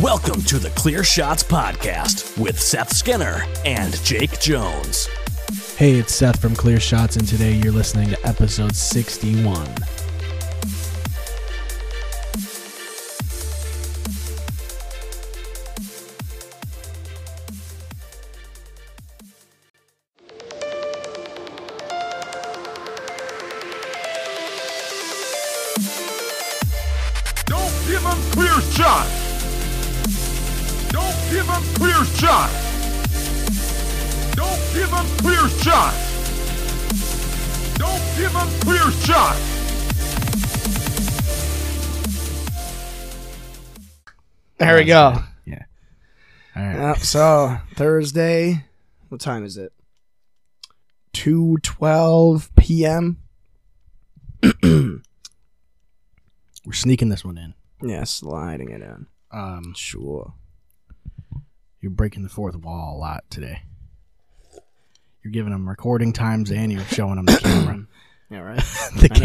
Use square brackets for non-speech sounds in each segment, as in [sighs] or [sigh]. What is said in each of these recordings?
Welcome to the Clear Shots Podcast with Seth Skinner and Jake Jones. Hey, it's Seth from Clear Shots, and today you're listening to episode 61. We go. Yeah. All right. Yep, so Thursday, what time is it? Two twelve p.m. [clears throat] We're sneaking this one in. Yeah, sliding it in. Um, Sure. you're breaking the fourth wall a lot today. You're giving them recording times and you're showing them the [coughs] camera. Yeah, right. [laughs] the I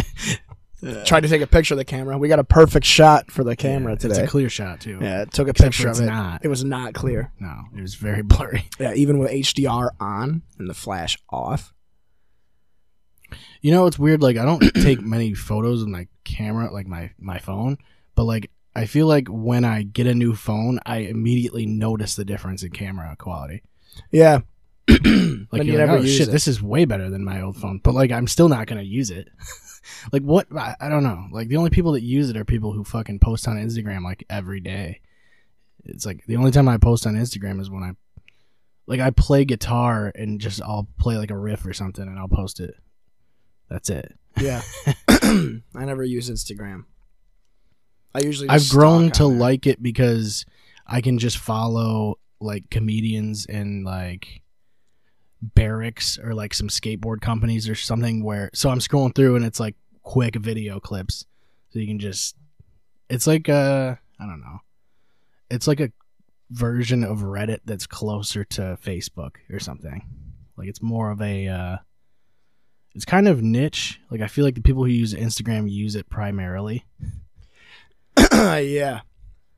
know. Camera. Tried to take a picture of the camera. We got a perfect shot for the camera Yeah, today. It's a clear shot, too. yeah, took a Except picture of it. not. It was not clear. No, it was very [laughs] blurry. Yeah, even with HDR on and the flash off. You know, it's weird. Like, I don't [coughs] take many photos with my camera, like my my phone, but like, I feel like when I get a new phone, I immediately notice the difference in camera quality. Yeah. [coughs] Like, you like, never oh use shit, it. this is way better than my old phone. But like, I'm still not gonna use it. [laughs] like, what? I, I don't know. Like, the only people that use it are people who fucking post on Instagram like every day. It's like the only time I post on Instagram is when I, like, I play guitar and just I'll play like a riff or something and I'll post it. That's it. Yeah. [coughs] [clears throat] I never use Instagram. I usually I've grown to there. like it because I can just follow like comedians and like barracks or like some skateboard companies or something where so I'm scrolling through and it's like quick video clips. So you can just it's like uh I don't know. It's like a version of Reddit that's closer to Facebook or something. Like it's more of a uh it's kind of niche. Like I feel like the people who use Instagram use it primarily. [coughs] Yeah.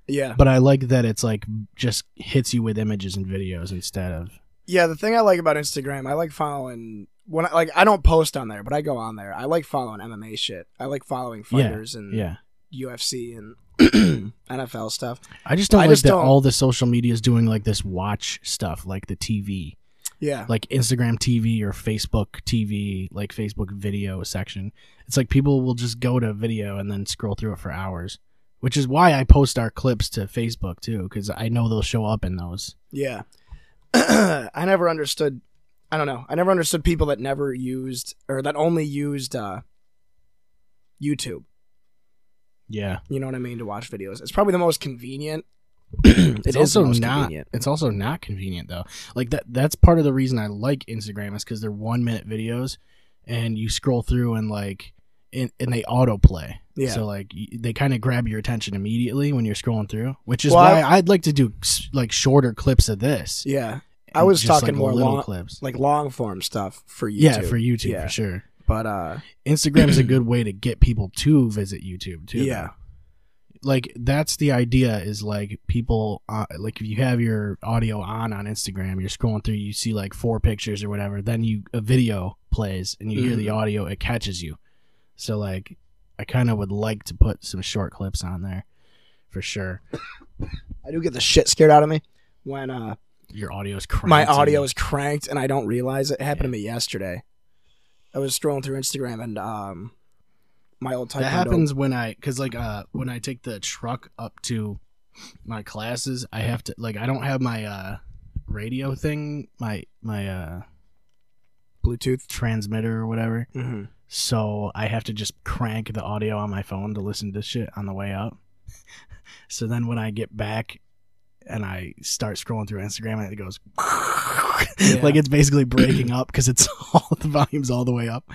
Yeah. but I like that it's like just hits you with images and videos instead of Yeah, the thing I like about Instagram, I like following when I like I don't post on there, but I go on there. I like following MMA shit. I like following fighters and yeah. UFC and [clears throat] NFL stuff. I just don't I like just that don't- all the social media is doing like this watch stuff, like the TV, Yeah. like Instagram TV or Facebook TV, like Facebook video section. It's like people will just go to video and then scroll through it for hours, which is why I post our clips to Facebook too, because I know they'll show up in those. Yeah. [clears throat] I never understood I don't know. I never understood people that never used or that only used uh YouTube. Yeah, You know what I mean to watch videos. It's probably the most convenient. [clears throat] it's It is also not. convenient. It's also not convenient though. Like that. That's part of the reason I like Instagram is because they're one minute videos, and you scroll through and like, and, and they autoplay. Yeah. So like they kind of grab your attention immediately when you're scrolling through, which is Well, why I- I'd like to do like shorter clips of this. Yeah. I was talking like, more long, clips. like long form stuff for YouTube. yeah, for YouTube Yeah. for sure. But uh Instagram's a [clears throat] good way to get people to visit YouTube too. Yeah. Like that's the idea is like people uh, like if you have your audio on on Instagram, you're scrolling through, you see like four pictures or whatever, then you a video plays and you hear the Mhm. audio, it catches you. So like I kind of would like to put some short clips on there for sure. [coughs] I do get the shit scared out of me when uh Your audio is cranked. my audio is cranked and I don't realize it. It happened to me yesterday. I was scrolling through Instagram and um my old taekwondo. That happens when I, cause like uh when I take the truck up to my classes, I have to like I don't have my uh radio thing, my my uh Bluetooth. transmitter or whatever. Mm-hmm. So I have to just crank the audio on my phone to listen to shit on the way up. so then when I get back and I start scrolling through Instagram and it goes [laughs] like it's basically breaking up because it's [laughs] all the volume's all the way up.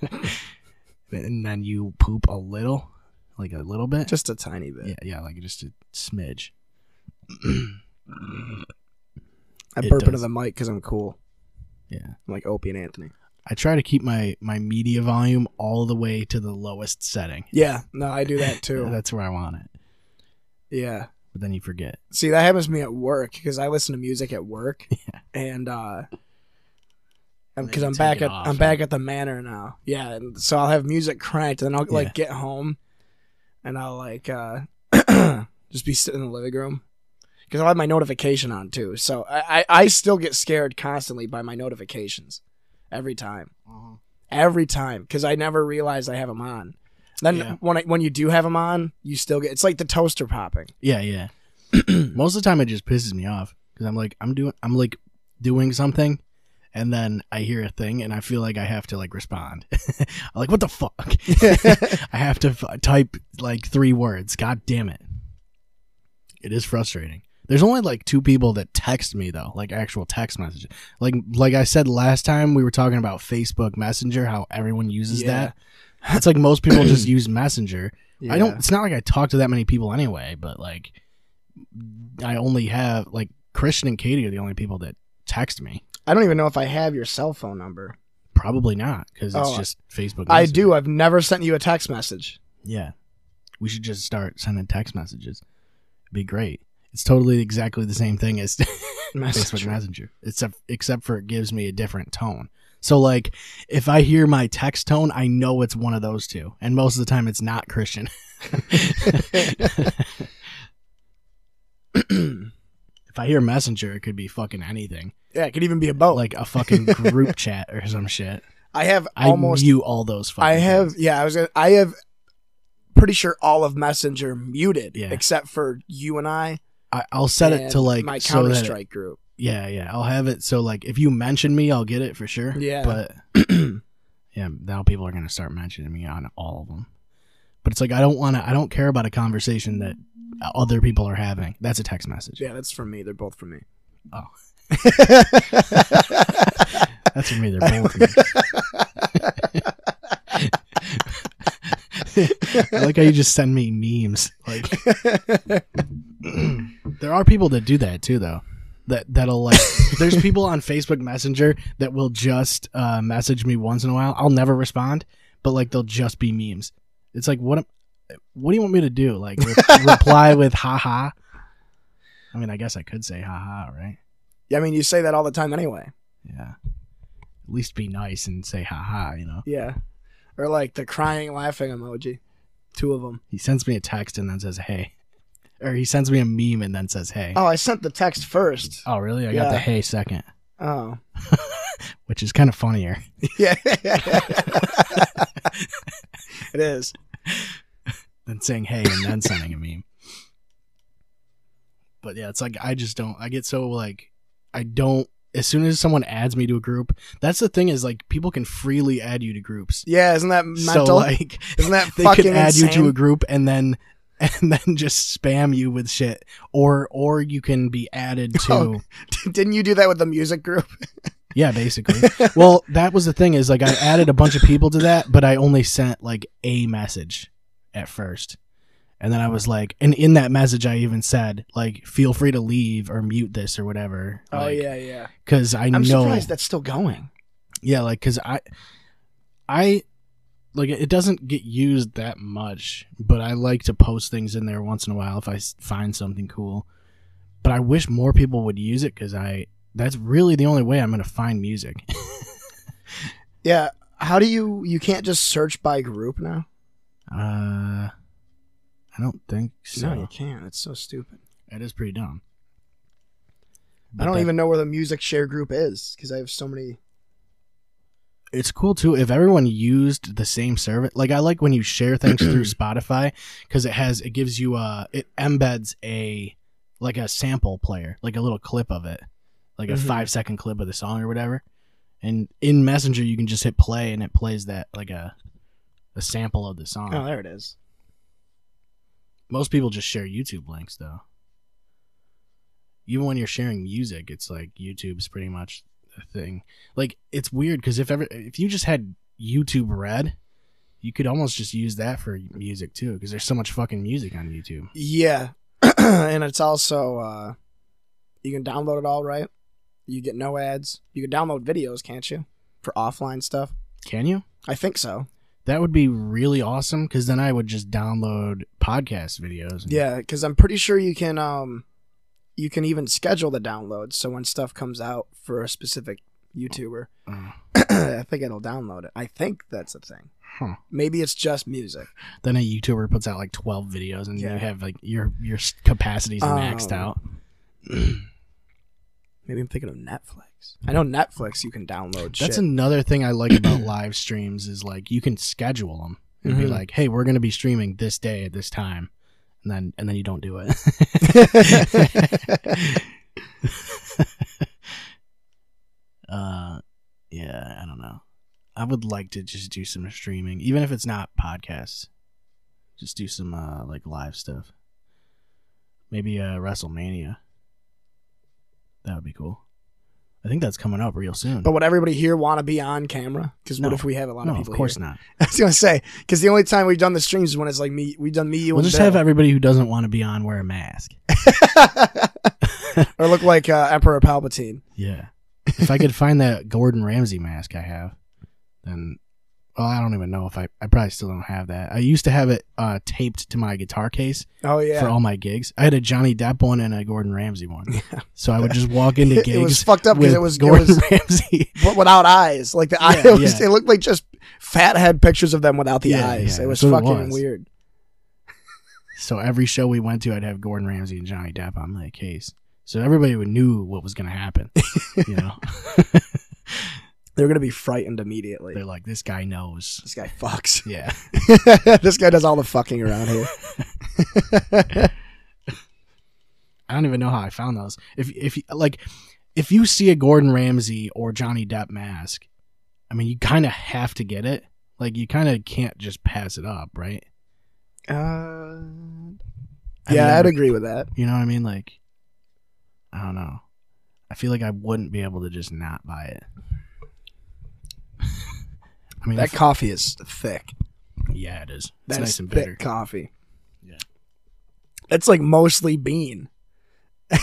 [laughs] and then you poop a little, like a little bit. Just a tiny bit. yeah, yeah, like just a smidge. [clears throat] I burp into the mic because I'm cool. Yeah. I'm like Opie and Anthony. I try to keep my my media volume all the way to the lowest setting. Yeah, no, I do that too. [laughs] That's where I want it. Yeah. but then you forget. See, that happens to me at work because I listen to music at work, [laughs] Yeah. and uh, then because you I'm back at off, I'm and- back at the manor now. Yeah, and so I'll have music cranked, and then I'll Yeah. like get home, and I'll like uh, [clears throat] just be sitting in the living room because I'll have my notification on too. So I, I I still get scared constantly by my notifications every time, mm-hmm. every time because I never realize I have them on. Then Yeah. when I, when you do have them on, you still get it's like the toaster popping. Yeah, yeah. [clears throat] Most of the time, it just pisses me off because I'm like, I'm doing, I'm like doing something, and then I hear a thing, and I feel like I have to like respond. [laughs] I'm like, what the fuck? [laughs] [laughs] I have to f- type like three words. God damn it! It is frustrating. There's only like two people that text me though, like actual text messages. Like like I said last time, we were talking about Facebook Messenger, how everyone uses Yeah. that. It's like most people just [coughs] use Messenger. Yeah. I don't. It's not like I talk to that many people anyway, but like, I only have like Christian and Katie are the only people that text me. I don't even know if I have your cell phone number. Probably not because it's Oh, just Facebook. I do. I've never sent you a text message. Yeah, we should just start sending text messages. It'd be great. It's totally exactly the same thing as [laughs] Facebook Messenger. Messenger, except except for it gives me a different tone. So like, if I hear my text tone, I know it's one of those two, and most of the time it's not Christian. [laughs] if I hear Messenger, it could be fucking anything, Yeah, it could even be a boat. like a fucking group [laughs] chat or some shit. I have I almost. mute all those. Fucking I have. things. Yeah, I was. Gonna, I have. Pretty sure all of Messenger muted, Yeah. except for you and I. I, I'll set it to like my so Counter it- Strike group. Yeah, yeah. I'll have it so like if you mention me, I'll get it for sure. Yeah. But [clears throat] yeah, now people are gonna start mentioning me on all of them. But it's like I don't want to. I don't care about a conversation that other people are having. That's a text message. Yeah, that's from me. They're both from me. Oh. [laughs] That's for me. They're both. For me. [laughs] I like how you just send me memes. Like [laughs] [clears throat] there are people that do that too, though. That that'll like. [laughs] there's people on Facebook Messenger that will just uh, message me once in a while. I'll never respond, but like they'll just be memes. It's like what? am- What do you want me to do? Like re- [laughs] reply with haha. I mean, I guess I could say haha, right? Yeah, I mean, you say that all the time anyway. Yeah. At least be nice and say haha, you know. Yeah, or like the crying, laughing emoji. Two of them. He sends me a text and then says hey. Or he sends me a meme and then says hey. Oh, I sent the text first. Oh, really? I got Yeah. the hey second, Oh, [laughs] which is kind of funnier. [laughs] yeah. [laughs] it is. than saying hey and then sending a meme. But yeah, it's like I just don't. I get so like I don't. As soon as someone adds me to a group, that's the thing is like people can freely add you to groups. Yeah, isn't that mental? So like isn't that they fucking could add you to a group and then [laughs] and then just spam you with shit, or or you can be added to. Oh. [laughs] Didn't you do that with the music group? [laughs] Yeah, basically. well, that was the thing is like I added a bunch of people to that, but I only sent like a message at first. And then I was like, and in that message, I even said, like, feel free to leave or mute this or whatever. Oh yeah, yeah. Because I I'm know. surprised that's still going. Yeah, like, because I, I, like, it doesn't get used that much, but I like to post things in there once in a while if I find something cool. But I wish more people would use it because I, that's really the only way I'm going to find music. [laughs] Yeah. How do you? You can't just search by group now. Uh, I don't think so. No, you can't. It's so stupid. It is pretty dumb. I don't that- even know where the music share group is because I have so many. It's cool too if everyone used the same service. Like I like when you share things through [clears throat] Spotify because it has it gives you uh it embeds a like a sample player, like a little clip of it, like a Mhm. five second clip of the song or whatever. And in Messenger, you can just hit play and it plays that like a a sample of the song. Oh, there it is. Most people just share YouTube links though. Even when you're sharing music, it's like YouTube's pretty much a thing. Like it's weird because if ever if you just had YouTube Red, you could almost just use that for music too because there's so much fucking music on YouTube. Yeah, [clears throat] and it's also uh, you can download it all right. You get no ads. You can download videos, can't you? For offline stuff. Can you? I think so. That would be really awesome because then I would just download podcast videos. and- Yeah, because I'm pretty sure you can um you can even schedule the downloads. So when stuff comes out for a specific YouTuber, Uh, [clears throat] I think it'll download it. I think that's a thing. Huh. Maybe it's just music. then a YouTuber puts out like twelve videos, and Yeah. you have like your your capacities maxed Oh. out. [clears throat] Maybe I'm thinking of Netflix. I know Netflix you can download That's shit. another thing I like about [clears throat] live streams is like you can schedule them and be Mhm. like, "Hey, we're going to be streaming this day at this time," and then and then you don't do it. [laughs] uh, yeah, I don't know. I would like to just do some streaming, even if it's not podcasts. Just do some uh like live stuff. Maybe uh WrestleMania. That would be cool. I think that's coming up real soon. but would everybody here want to be on camera? Because what if we have a lot no, of people? No, of course here? not. [laughs] I was gonna say because the only time we've done the streams is when it's like me. We've done me, you, We'll just Bill. have everybody who doesn't want to be on wear a mask. [laughs] or look like uh, Emperor Palpatine. Yeah. if I could find that Gordon Ramsay mask I have, then well, I don't even know if I I probably still don't have that. I used to have it uh, taped to my guitar case Oh yeah, for all my gigs. I had a Johnny Depp one and a Gordon Ramsay one. [laughs] Yeah. So I would just walk into [laughs] gigs. it was fucked up because it was- it Gordon was- [laughs] Ramsay. but without eyes. Like the Yeah, it, yeah. it looked like just fat head pictures of them without the Yeah, eyes. it was what it fucking was. weird. So every show we went to, I'd have Gordon Ramsay and Johnny Depp on my case. So everybody would knew what was going to happen. you know, They're gonna be frightened immediately. they're like, this guy knows. This guy fucks. [laughs] Yeah. [laughs] this guy does all the fucking around here. [laughs] I don't even know how I found those. If if you- like if you see a Gordon Ramsay or Johnny Depp mask, I mean, you kind of have to get it. Like you kind of can't just pass it up, right? Uh, Have yeah, you I'd agree with that. You know what I mean? Like, I don't know. I feel like I wouldn't be able to just not buy it. I mean, That coffee is thick. yeah, it is. It's That is nice and thick bitter. coffee. Yeah. It's like mostly bean. [laughs]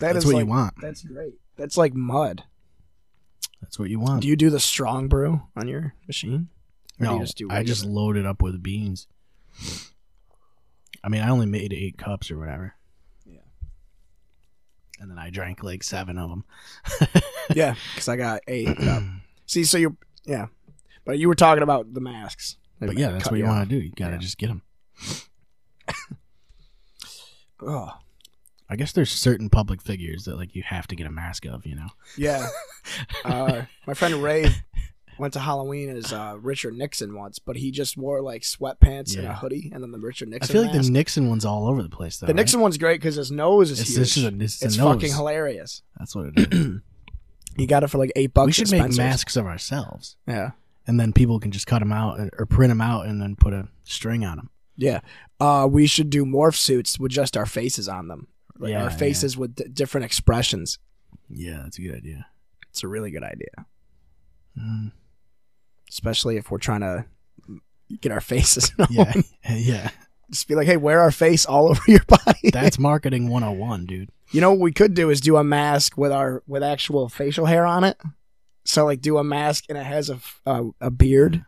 That That's is what like- you want. That's great. That's like mud. That's what you want. Do you do the strong brew on your machine? Or do no, you just do I just regular? loaded up with beans. I mean, I only made eight cups or whatever. Yeah. And then I drank like seven of them. [laughs] yeah, because I got eight. [clears throat] See, so you yeah, but you were talking about the masks. But yeah, that's what you want to do. You gotta Yeah. just get them. Oh, [laughs] I guess there's certain public figures that like you have to get a mask of. You know. yeah. [laughs] uh, my friend Ray went to Halloween as uh, Richard Nixon once, but he just wore like sweatpants and a hoodie, and then the Richard Nixon. I feel like mask. the Nixon one's all over the place though. The right? Nixon one's great because his nose is It's, huge. a, it's, it's a nose. fucking hilarious. That's what it is. [clears throat] You got it for like eight bucks. we should make Spencer's. masks of ourselves, Yeah, and then people can just cut them out or- or print them out and then put a string on them. yeah. Uh, we should do morph suits with just our faces on them. Like Yeah, our yeah. faces with d- different expressions. Yeah, that's a good idea. It's a really good idea, Mm, especially if we're trying to get our [laughs] faces. yeah, [laughs] yeah. Just be like, hey, wear our face all [laughs] over your body. That's marketing 101, dude. you know what we could do is do a mask with our with actual facial hair on it. So like do a mask and it has a a beard,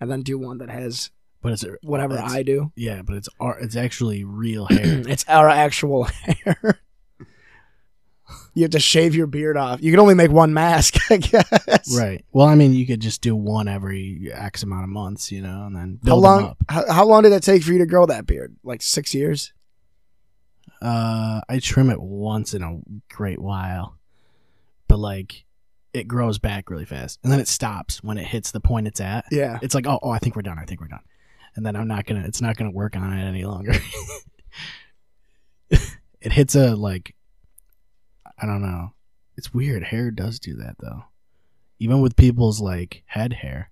and then do one that has But it's whatever I do. Yeah, but it's art. It's actually real hair. [clears throat] it's our actual [laughs] hair. You have to shave your beard off. You can only make one mask, [laughs] I guess. right. Well, I mean, you could just do one every X amount of months, you know, and then How long? up. How, how long did it take for you to grow that beard? Like six years. Uh, I trim it once in a great while, but like it grows back really fast, and then it stops when it hits the point it's at. Yeah. It's like, oh, oh, I think we're done. I think we're done, and then I'm not gonna. It's not gonna work on it any longer. [laughs] it hits a like, I don't know. It's weird. Hair does do that though. Even with people's like head hair,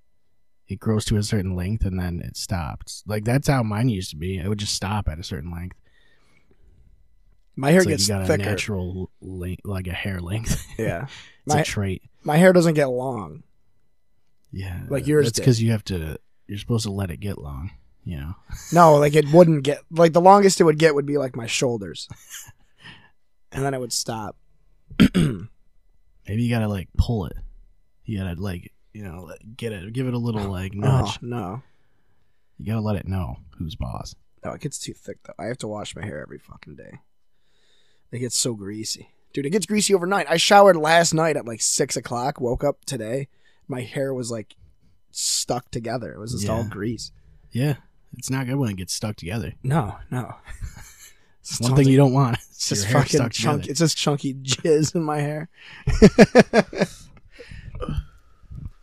it grows to a certain length and then it stops. Like that's how mine used to be. It would just stop at a certain length. My hair It's like gets got thicker. a natural length, like a hair length. [laughs] Yeah. it's My a trait. my hair doesn't get long. Yeah, like yours That's did. because you have to. You're supposed to let it get long. You know. [laughs] No, like it wouldn't get like the longest it would get would be like my shoulders. and then it would stop. [clears throat] Maybe you gotta like pull it. You gotta like you know get it, give it a little [sighs] like Oh no. You gotta let it know who's boss. No, it gets too thick though. I have to wash my hair every fucking day. It gets so greasy. Dude, it gets greasy overnight. I showered last night at like six o'clock, woke up today. My hair was like stuck together. It was just all grease. Yeah, it's not good when it gets stuck together. No, no. [laughs] It's One thing you don't want. It's just fucking chunky. It's just chunky jizz in my hair. [laughs]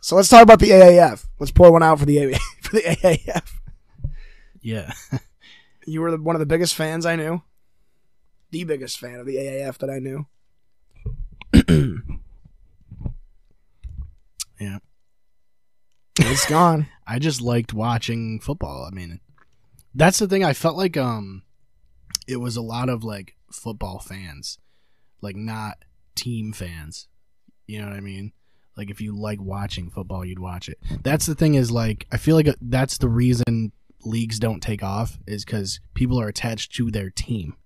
so let's talk about the AAF. Let's pour one out for the A- [laughs] for the AAF. Yeah, [laughs] You were the, one of the biggest fans I knew. The biggest fan of the AAF that I knew. [clears throat] yeah. It's gone. I just liked watching football. I mean, that's the thing. I felt like um, it was a lot of like football fans, like not team fans. You know what I mean? Like if you like watching football, you'd watch it. That's the thing. Is like I feel like that's the reason leagues don't take off is because people are attached to their team.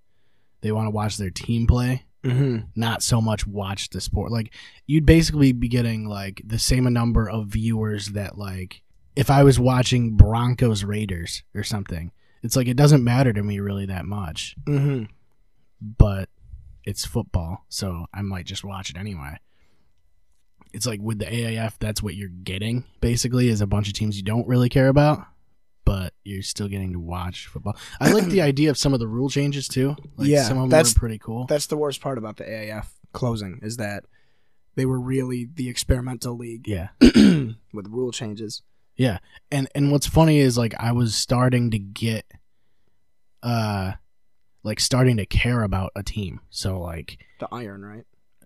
They want to watch their team play Mm-hmm. not so much watch the sport. Like you'd basically be getting like the same number of viewers that like if I was watching Broncos Raiders or something. It's like it doesn't matter to me really that much, Mm-hmm. but it's football, so I might just watch it anyway. It's like with the AAF, that's what you're getting basically is a bunch of teams you don't really care about, but you're still getting to watch football. I like the [clears throat] idea of some of the rule changes too. Like Yeah, some of them that's- were pretty cool. That's the worst part about the AAF closing is that they were really the experimental league yeah. [clears throat] with rule changes. Yeah. And and what's funny is like I was starting to get uh like starting to care about a team. So like The iron, right?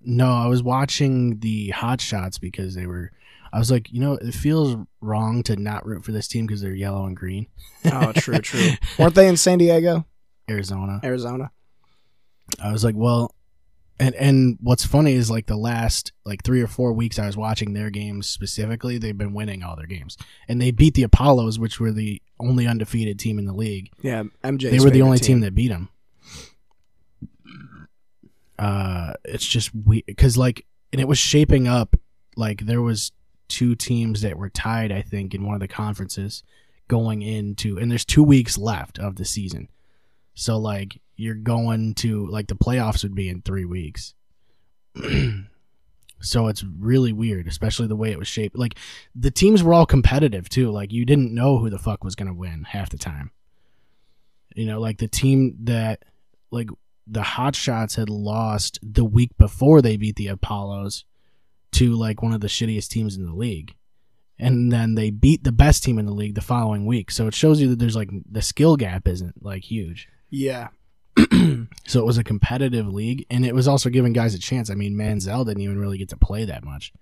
no, I was watching the hot shots because they were I was like, you know, it feels wrong to not root for this team because they're yellow and green. Oh, true, true. [laughs] Weren't they in San Diego, Arizona. Arizona? I was like, well, and and what's funny is like the last like three or four weeks I was watching their games specifically, they've been winning all their games, and they beat the Apollos, which were the only undefeated team in the league. Yeah, MJ. they were the only team. that beat them. Uh, it's just we because like, and it was shaping up like there was two teams that were tied, I think, in one of the conferences going into, and there's two weeks left of the season, so like you're going to like the playoffs would be in three weeks. [clears throat] so it's really weird, especially the way it was shaped. Like the teams were all competitive too. Like you didn't know who the fuck was gonna win half the time. You know, like the team that like the Hot Shots had lost the week before they beat the Apollos to like one of the shittiest teams in the league. And then they beat the best team in the league the following week. So it shows you that there's like the skill gap isn't like huge. Yeah, [clears throat] So it was a competitive league and it was also giving guys a chance. I mean, Manziel didn't even really get to play that much.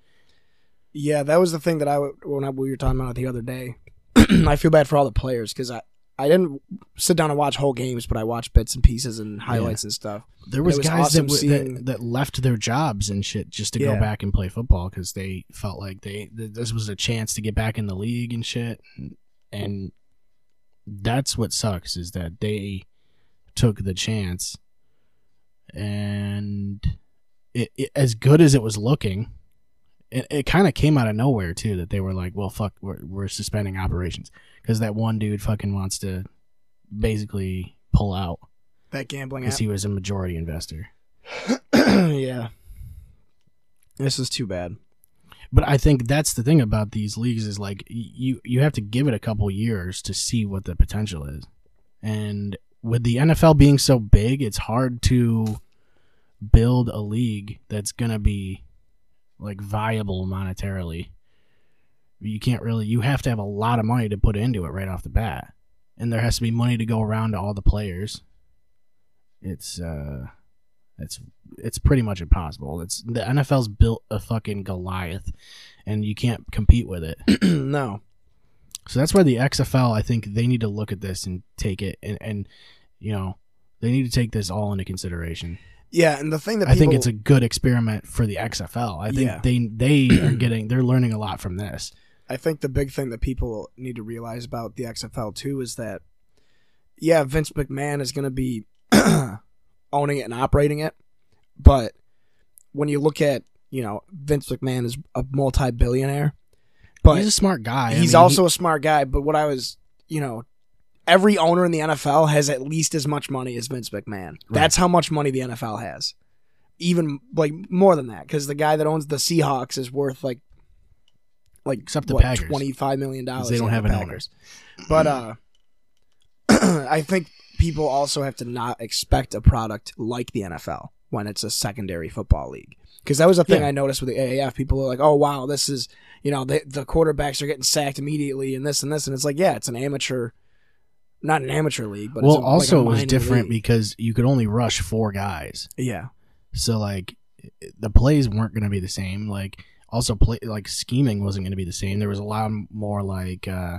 yeah. That was the thing that I when I, we were talking about it the other day. [clears throat] I feel bad for all the players because I I didn't sit down and watch whole games, but I watched bits and pieces and highlights and stuff. There was, was guys awesome that, seeing- that that left their jobs and shit just to Yeah. go back and play football because they felt like they th- this was a chance to get back in the league and shit. And that's what sucks is that they took the chance, and it, it as good as it was looking. It, it kind of came out of nowhere too that they were like, "Well, fuck, we're, we're suspending operations because that one dude fucking wants to basically pull out That gambling because he was a majority investor." [clears throat] yeah. This is too bad. But I think that's the thing about these leagues is like you you have to give it a couple years to see what the potential is. And with the NFL being so big, it's hard to build a league that's to be like viable monetarily. You can't really you have to have a lot of money to put into it right off the bat. And there has to be money to go around to all the players. It's uh it's it's pretty much impossible. It's the NFL's built a fucking Goliath, and you can't compete with it. [clears throat] no. So that's why the XFL, I think they need to look at this and take it, and and you know they need to take this all into consideration. Yeah, and the thing that I think it's a good experiment for the XFL. I think Yeah. they they are [clears throat] getting they're learning a lot from this. I think the big thing that people need to realize about the XFL too is that, yeah, Vince McMahon is going to be [clears throat] owning it and operating it, but when you look at, you know, Vince McMahon is a multi-billionaire, but he's a smart guy. I he's mean, also a smart guy. But what I was, you know, every owner in the NFL has at least as much money as Vince McMahon. That's how much money the NFL has. Even like more than that, because the guy that owns the Seahawks is worth like like Except the what, twenty five million dollars. They don't have the an owner. Packers. But uh, [clears throat] I think people also have to not expect a product like the NFL when it's a secondary football league. Because that was the thing Yeah. I noticed with the AAF. People are like, "Oh wow, this is you know the the quarterbacks are getting sacked immediately and this and this," and it's like, yeah, it's an amateur, not an amateur league, but well, it's a, also like it was different league. because you could only rush four guys. yeah, So like the plays weren't going to be the same. Like also play like scheming wasn't going to be the same. There was a lot more like uh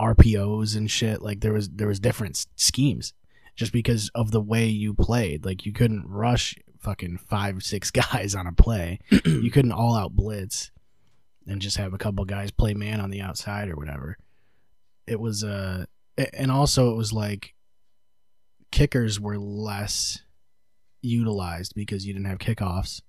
RPOs and shit. Like there was there was different s- schemes just because of the way you played. Like you couldn't rush fucking five six [laughs] guys on a play. you [clears throat] couldn't all out blitz and just have a couple guys play man on the outside or whatever. It was uh a- and also it was like kickers were less utilized because you didn't have kickoffs.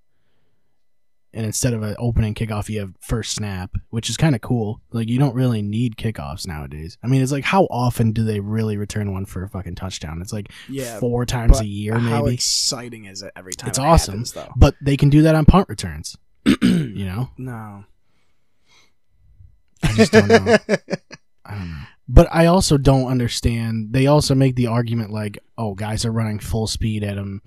And instead of an opening kickoff, you have first snap, which is kind of cool. Like you don't really need kickoffs nowadays. I mean, it's like how often do they really return one for a fucking touchdown? It's like yeah. four times a year, Maybe How exciting is it every time? It's it awesome. happens, though. But they can do that on punt returns. [clears throat] you know, No, I just don't know. [laughs] I don't know. But I also don't understand. They also make the argument like, oh, guys are running full speed at them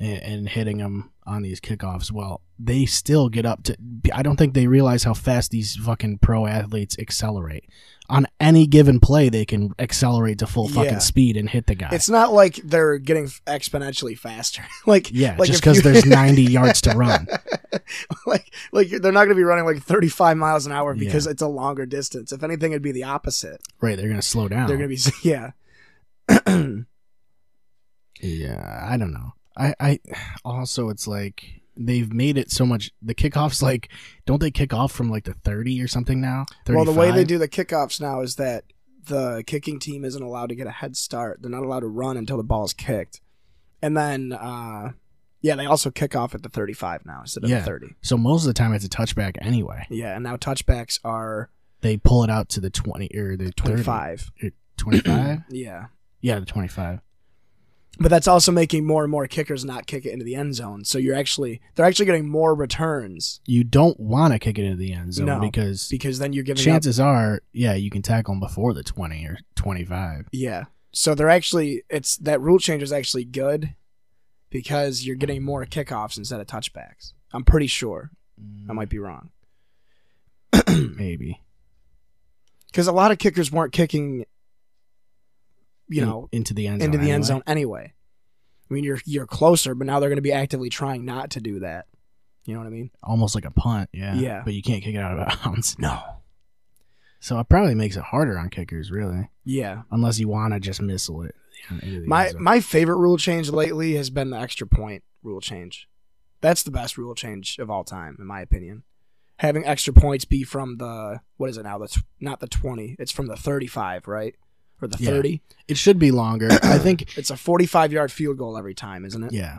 and, and hitting them on these kickoffs. Well, they still get up to. I don't think they realize how fast these fucking pro athletes accelerate. On any given play, they can accelerate to full fucking Yeah. speed and hit the guy. it's not like they're getting exponentially faster. [laughs] like yeah, like just because you- there's [laughs] 90 yards to run. [laughs] like like they're not going to be running like 35 miles an hour Yeah. because it's a longer distance. If anything, it'd be the opposite. Right, they're gonna slow down. They're going to be yeah. Yeah, I don't know. I, I also it's like they've made it so much. The kickoffs like don't they kick off from like the thirty or something now? 35? well, the way they do the kickoffs now is that the kicking team isn't allowed to get a head start. They're not allowed to run until the ball's kicked, and then uh, yeah, they also kick off at the 35 now instead of Yeah. the 30. So most of the time it's a touchback anyway. Yeah, and now touchbacks are They pull it out to the twenty or the 25. Twenty five. [clears throat] yeah. yeah, the twenty five. But that's also making more and more kickers not kick it into the end zone. So you're actually they're actually getting more returns You don't want to kick it into the end zone No, because because then you're giving up chances are, yeah, you can tackle them before the twenty or twenty five. Yeah. So they're actually it's that rule change is actually good because you're getting more kickoffs instead of touchbacks. I'm pretty sure. I might be wrong. maybe [clears throat] Because a lot of kickers weren't kicking you In- know, into the end zone into the end anyway. zone anyway. I mean you're you're closer, but now they're gonna be actively trying not to do that. You know what I mean? almost like a punt. Yeah, Yeah. but you can't kick it out of [laughs] bounds. No. So it probably makes it harder on kickers, really, Yeah. unless you want to just missile it. My my favorite rule change lately has been the extra point rule change. That's the best rule change of all time, in my opinion. Having extra points be from the what is it now? That's not the twenty. It's from the thirty-five, right? Or the Yeah. thirty. it should be longer. I think. [coughs] It's a forty-five yard field goal every time, isn't it? Yeah,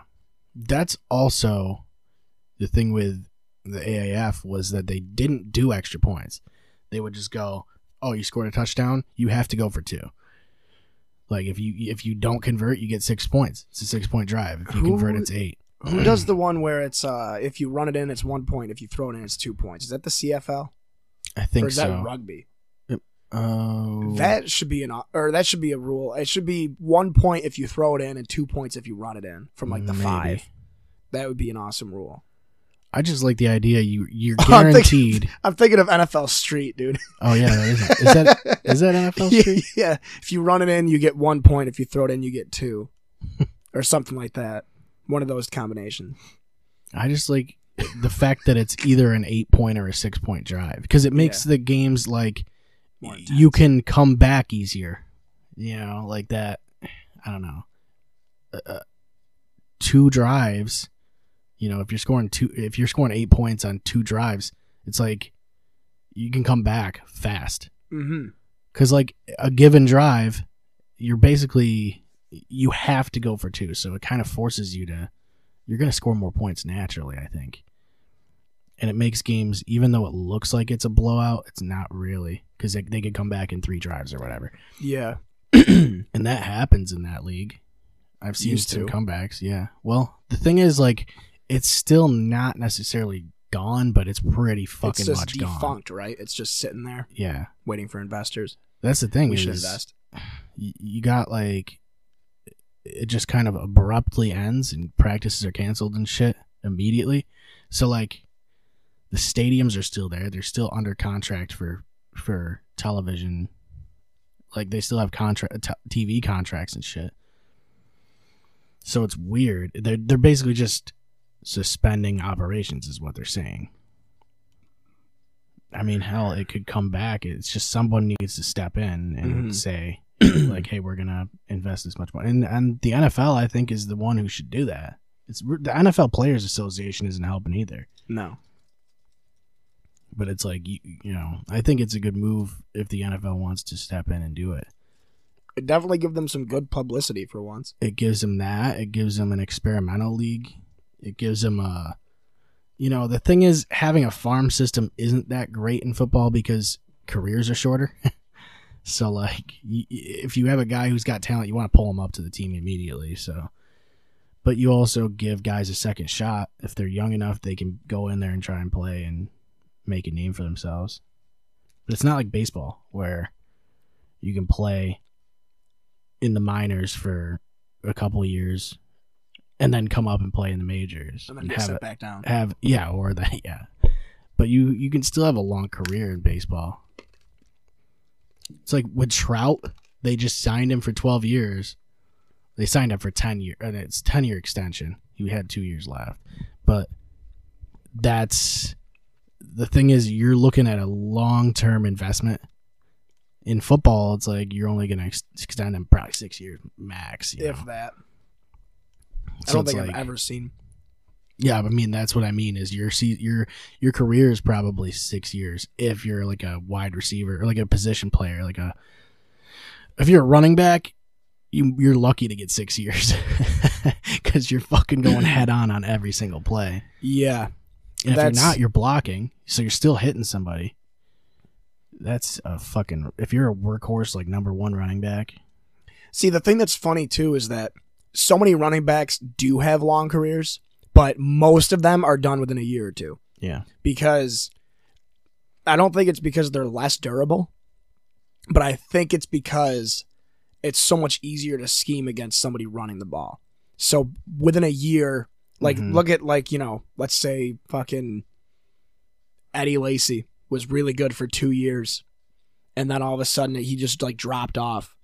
that's also the thing with the AAF was that they didn't do extra points. They would just go, "Oh, you scored a touchdown. You have to go for two. Like if you if you don't convert, you get six points. It's a six point drive. If you Who- convert, it's eight. Who [clears throat] does the one where it's uh if you run it in, it's one point. If you throw it in, it's two points. Is that the CFL I or think is that rugby? Oh, That should be an or that should be a rule. It should be one point if you throw it in and two points if you run it in from like the Maybe. five. That would be an awesome rule. I just like the idea. You you're [laughs] I'm thinking- guaranteed. [laughs] I'm thinking of NFL Street, dude. oh yeah, that is, is that is that [laughs] NFL yeah, Street? yeah. If you run it in, you get one point. If you throw it in, you get two, or something like that. One of those combinations. I just like the fact that it's either an eight point or a six point drive because it makes the games like you can come back easier. You know, like that. I don't know. Uh, uh, two drives. You know, if you're scoring two, if you're scoring eight points on two drives, it's like you can come back fast. Mm-hmm. because like a given drive you're basically you have to go for two so it kind of forces you to you're going to score more points naturally i think and it makes games even though it looks like it's a blowout it's not really because they, they could come back in three drives or whatever [clears throat] Yeah. and that happens in that league. I've seen Used some to. comebacks. Yeah. Well, the thing is, like, it's still not necessarily gone, but it's pretty fucking it's just much gone. defunct, right? It's just sitting there Yeah, waiting for investors. that's the thing. We should invest. you got like it just kind of abruptly ends and practices are canceled and shit immediately. So like the stadiums are still there. They're still under contract for for television. Like they still have contract t- TV contracts and shit. So it's weird. They're they're basically just suspending operations is what they're saying. I mean, hell, it could come back. It's just someone needs to step in and Mhm. say, [clears throat] like, "Hey, we're gonna invest this much money." And and the NFL, I think, is the one who should do that. It's the NFL Players Association isn't helping either. No. But it's like you, you know, I think it's a good move if the NFL wants to step in and do it. It definitely give them some good publicity for once. It gives them that. It gives them an experimental league. It gives them a, you know, the thing is having a farm system isn't that great in football because careers are shorter. [laughs] so like, if you have a guy who's got talent, you want to pull him up to the team immediately. So, but you also give guys a second shot if they're young enough, they can go in there and try and play and make a name for themselves. But it's not like baseball where you can play in the minors for a couple years and then come up and play in the majors And then and have it, back down. have yeah or that [laughs] yeah. But you you can still have a long career in baseball. It's like with trout they just signed him for 12 years. They signed him for 10 year and it's 10 year extension. He had two years left. But that's the thing is you're looking at a long-term investment in football it's like you're only going to ex- extend him probably six years max you If know? that. I So don't think like- I've ever seen. Yeah, but I mean that's what I mean is your se- your your career is probably six years if you're like a wide receiver or like a position player, like a if you're a running back, you you're lucky to get six years [laughs] because you're fucking going [laughs] head on on every single play. Yeah. And if you're not, you're blocking, so you're still hitting somebody. That's a fucking. If you're a workhorse like number one running back, See, the thing that's funny too is that so many running backs do have long careers, but most of them are done within a year or two yeah, because I don't think it's because they're less durable, but I think it's because it's so much easier to scheme against somebody running the ball. So within a year, like Mhm. look at like, you know, let's say fucking Eddie Lacy was really good for 2 years and then all of a sudden he just like dropped off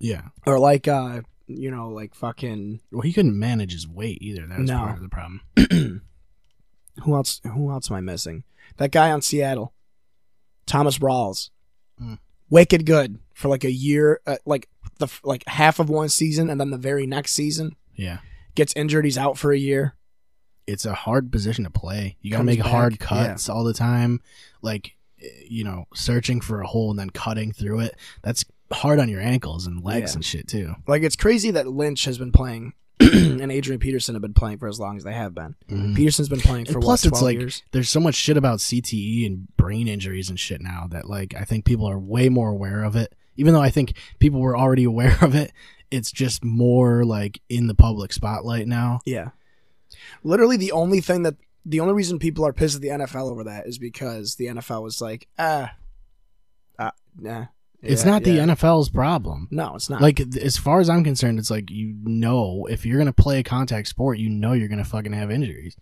yeah. or like uh you know like fucking Well, he couldn't manage his weight either. That was No. part of the problem. [clears throat] who else who else am i missing that guy on seattle thomas rawls Mm. wicked good for like a year uh, like the like half of one season and then the very next season Yeah. gets injured he's out for a year it's a hard position to play. You got to Comes make back, hard yeah. cuts all the time. Like, eh, you know, searching for a hole and then cutting through it. That's hard on your ankles and legs Yeah. and shit too. like it's crazy that lynch has been playing [clears throat] and adrian peterson have been playing for as long as they have been peterson's been playing And for plus, what, it's like years there's so much shit about CTE and brain injuries and shit now that like I think people are way more aware of it. Even though I think people were already [laughs] aware of it, it's just more like in the public spotlight now. Yeah. Literally the only thing that the only reason people are pissed at the NFL over that is because the NFL was like, ah, uh, nah. It's Yeah, not the yeah. NFL's problem. No, it's not. Like as far as I'm concerned, it's like you know if you're gonna play a contact sport, you know you're gonna fucking have injuries.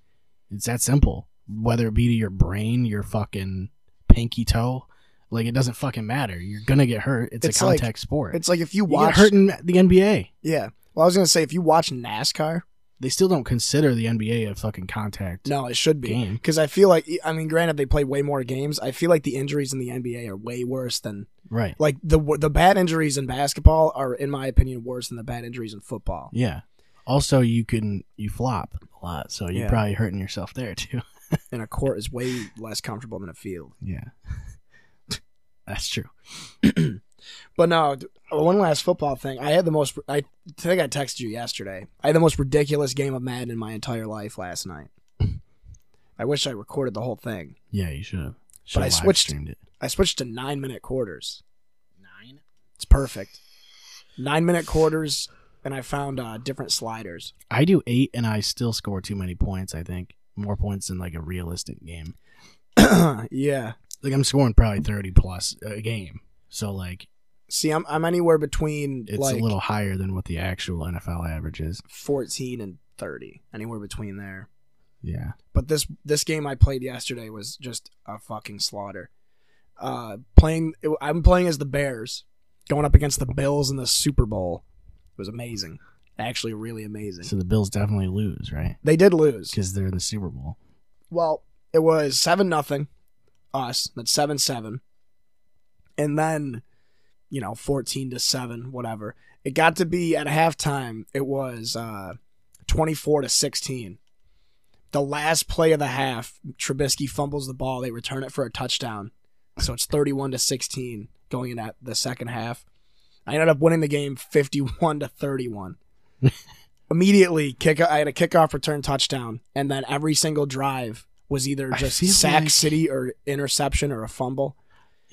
It's that simple. Whether it be to your brain, your fucking pinky toe, like it doesn't fucking matter. You're gonna get hurt. It's, It's a like- contact sport. it's like if you you watch get hurt in the NBA. Yeah. Well, I was gonna say if you watch NASCAR, They still don't consider the NBA a fucking contact. no, it should be because I feel like I mean, granted they play way more games. I feel like the injuries in the NBA are way worse than Right. like the the bad injuries in basketball are, in my opinion, worse than the bad injuries in football. Yeah. Also, you can you flop a lot, so you're Yeah. probably hurting yourself there too. [laughs] And a court is way less comfortable than a field. yeah. [laughs] That's true. [clears throat] But no, one last football thing. I had the most. I think I texted you yesterday. I had the most ridiculous game of Madden in my entire life last night. [clears throat] I wish I recorded the whole thing. Yeah, you should have. But I switched- it. I switched to nine minute quarters. Nine. It's perfect. Nine minute quarters, and I found uh, different sliders. I do eight, and I still score too many points. I think more points than like a realistic game. [clears throat] yeah. Like I'm scoring probably thirty plus a game, so like See, I'm I'm anywhere between it's like a little higher than what the actual NFL average is. 14 and 30, anywhere between there. Yeah, But this this game I played yesterday was just a fucking slaughter. Uh, playing, I'm playing as the Bears, going up against the Bills in the Super Bowl. It was amazing, actually, really amazing. so the Bills definitely lose, right? They did lose. Because they're in the Super Bowl. Well, it was seven nothing, us. That's seven seven, and then, you know, fourteen to seven, whatever. It got to be at halftime. It was uh, twenty four to sixteen. The last play of the half, Trubisky fumbles the ball. They return it for a touchdown, so it's thirty one to sixteen going in at the second half. I ended up winning the game fifty one to thirty one [laughs] immediately kick I had a kickoff return touchdown and then every single drive was either just sack like- city or interception or a fumble.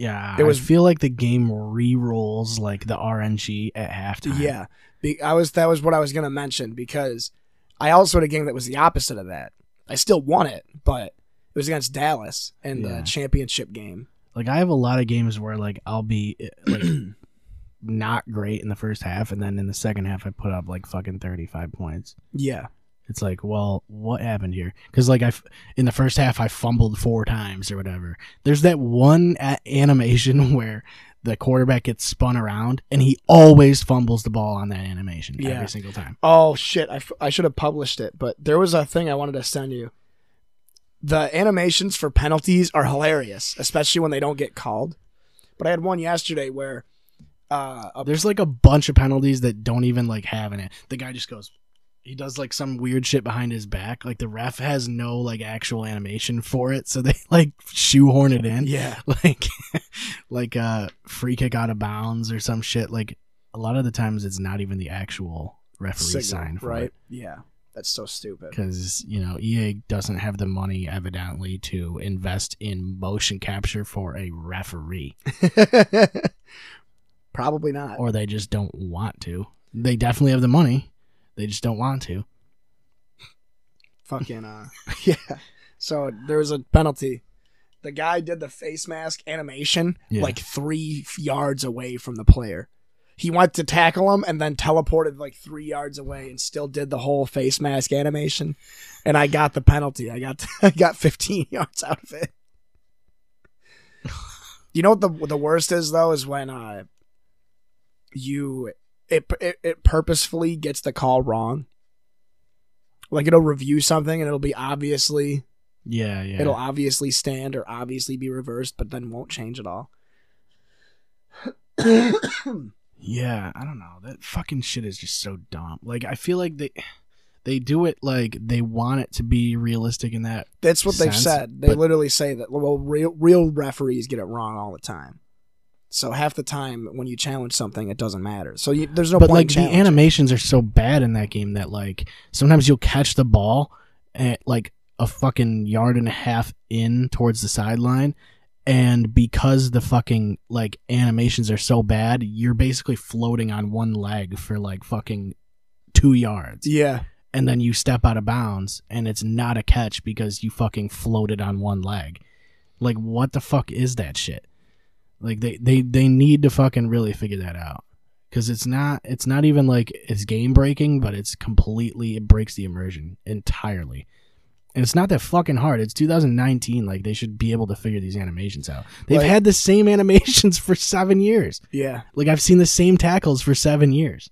Yeah, It was- I feel like the game re-rolls like the RNG at halftime. Yeah. Be- I was that was what I was going to mention because I also had a game that was the opposite of that. I still won it, but it was against Dallas in Yeah. the championship game. like I have a lot of games where like I'll be eh, like [clears throat] not great in the first half, and then in the second half I put up like fucking thirty-five points. Yeah. It's like, well, what happened here? Because like I, in the first half, I fumbled four times or whatever. There's that one a- animation [laughs] where the quarterback gets spun around and he always fumbles the ball on that animation Yeah. every single time. Oh shit! I, f- I should have published it, but there was a thing I wanted to send you. The animations for penalties are hilarious, especially when they don't get called. But I had one yesterday where uh, a There's like a bunch of penalties that don't even like have in it. The guy just goes, he does like some weird shit behind his back. Like the ref has no like actual animation for it, so they [laughs] like shoehorn it in. yeah, [laughs] like [laughs] like a free kick out of bounds or some shit. Like a lot of the times it's not even the actual referee signal, sign for right? it Yeah, that's so stupid. because you know EA doesn't have the money evidently to invest in motion capture for a referee, Probably not. or they just don't want to. They definitely have the money, they just don't want to. fucking uh [laughs] yeah. So there was a penalty. The guy did the face mask animation Yeah. like three yards away from the player. He went to tackle him and then teleported like three yards away and still did the whole face mask animation. And i got the penalty. I got [laughs] i got 15 [laughs] yards out of it. You know what the the worst is though is when uh you it, it it purposefully gets the call wrong like it'll review something and it'll be obviously Yeah, yeah. it'll obviously stand or obviously be reversed but then won't change at all [coughs] Yeah, I don't know. That fucking shit is just so dumb. Like I feel like they they do it like they want it to be realistic in that. that's what they've said they but- literally say that well real real referees get it wrong all the time so half the time when you challenge something it doesn't matter so you, there's no but point like the animations are so bad in that game that like sometimes you'll catch the ball at like a fucking yard and a half in towards the sideline and because the fucking like animations are so bad you're basically floating on one leg for like fucking 2 yards yeah and then you step out of bounds and it's not a catch because you fucking floated on one leg. Like what the fuck is that shit? Like they they they need to fucking really figure that out. Cuz it's not it's not even like it's game breaking, but it's completely it breaks the immersion entirely. And it's not that fucking hard. It's 2019 like they should be able to figure these animations out. They've Like- had the same animations [laughs] for 7 years. yeah Like I've seen the same tackles for seven years.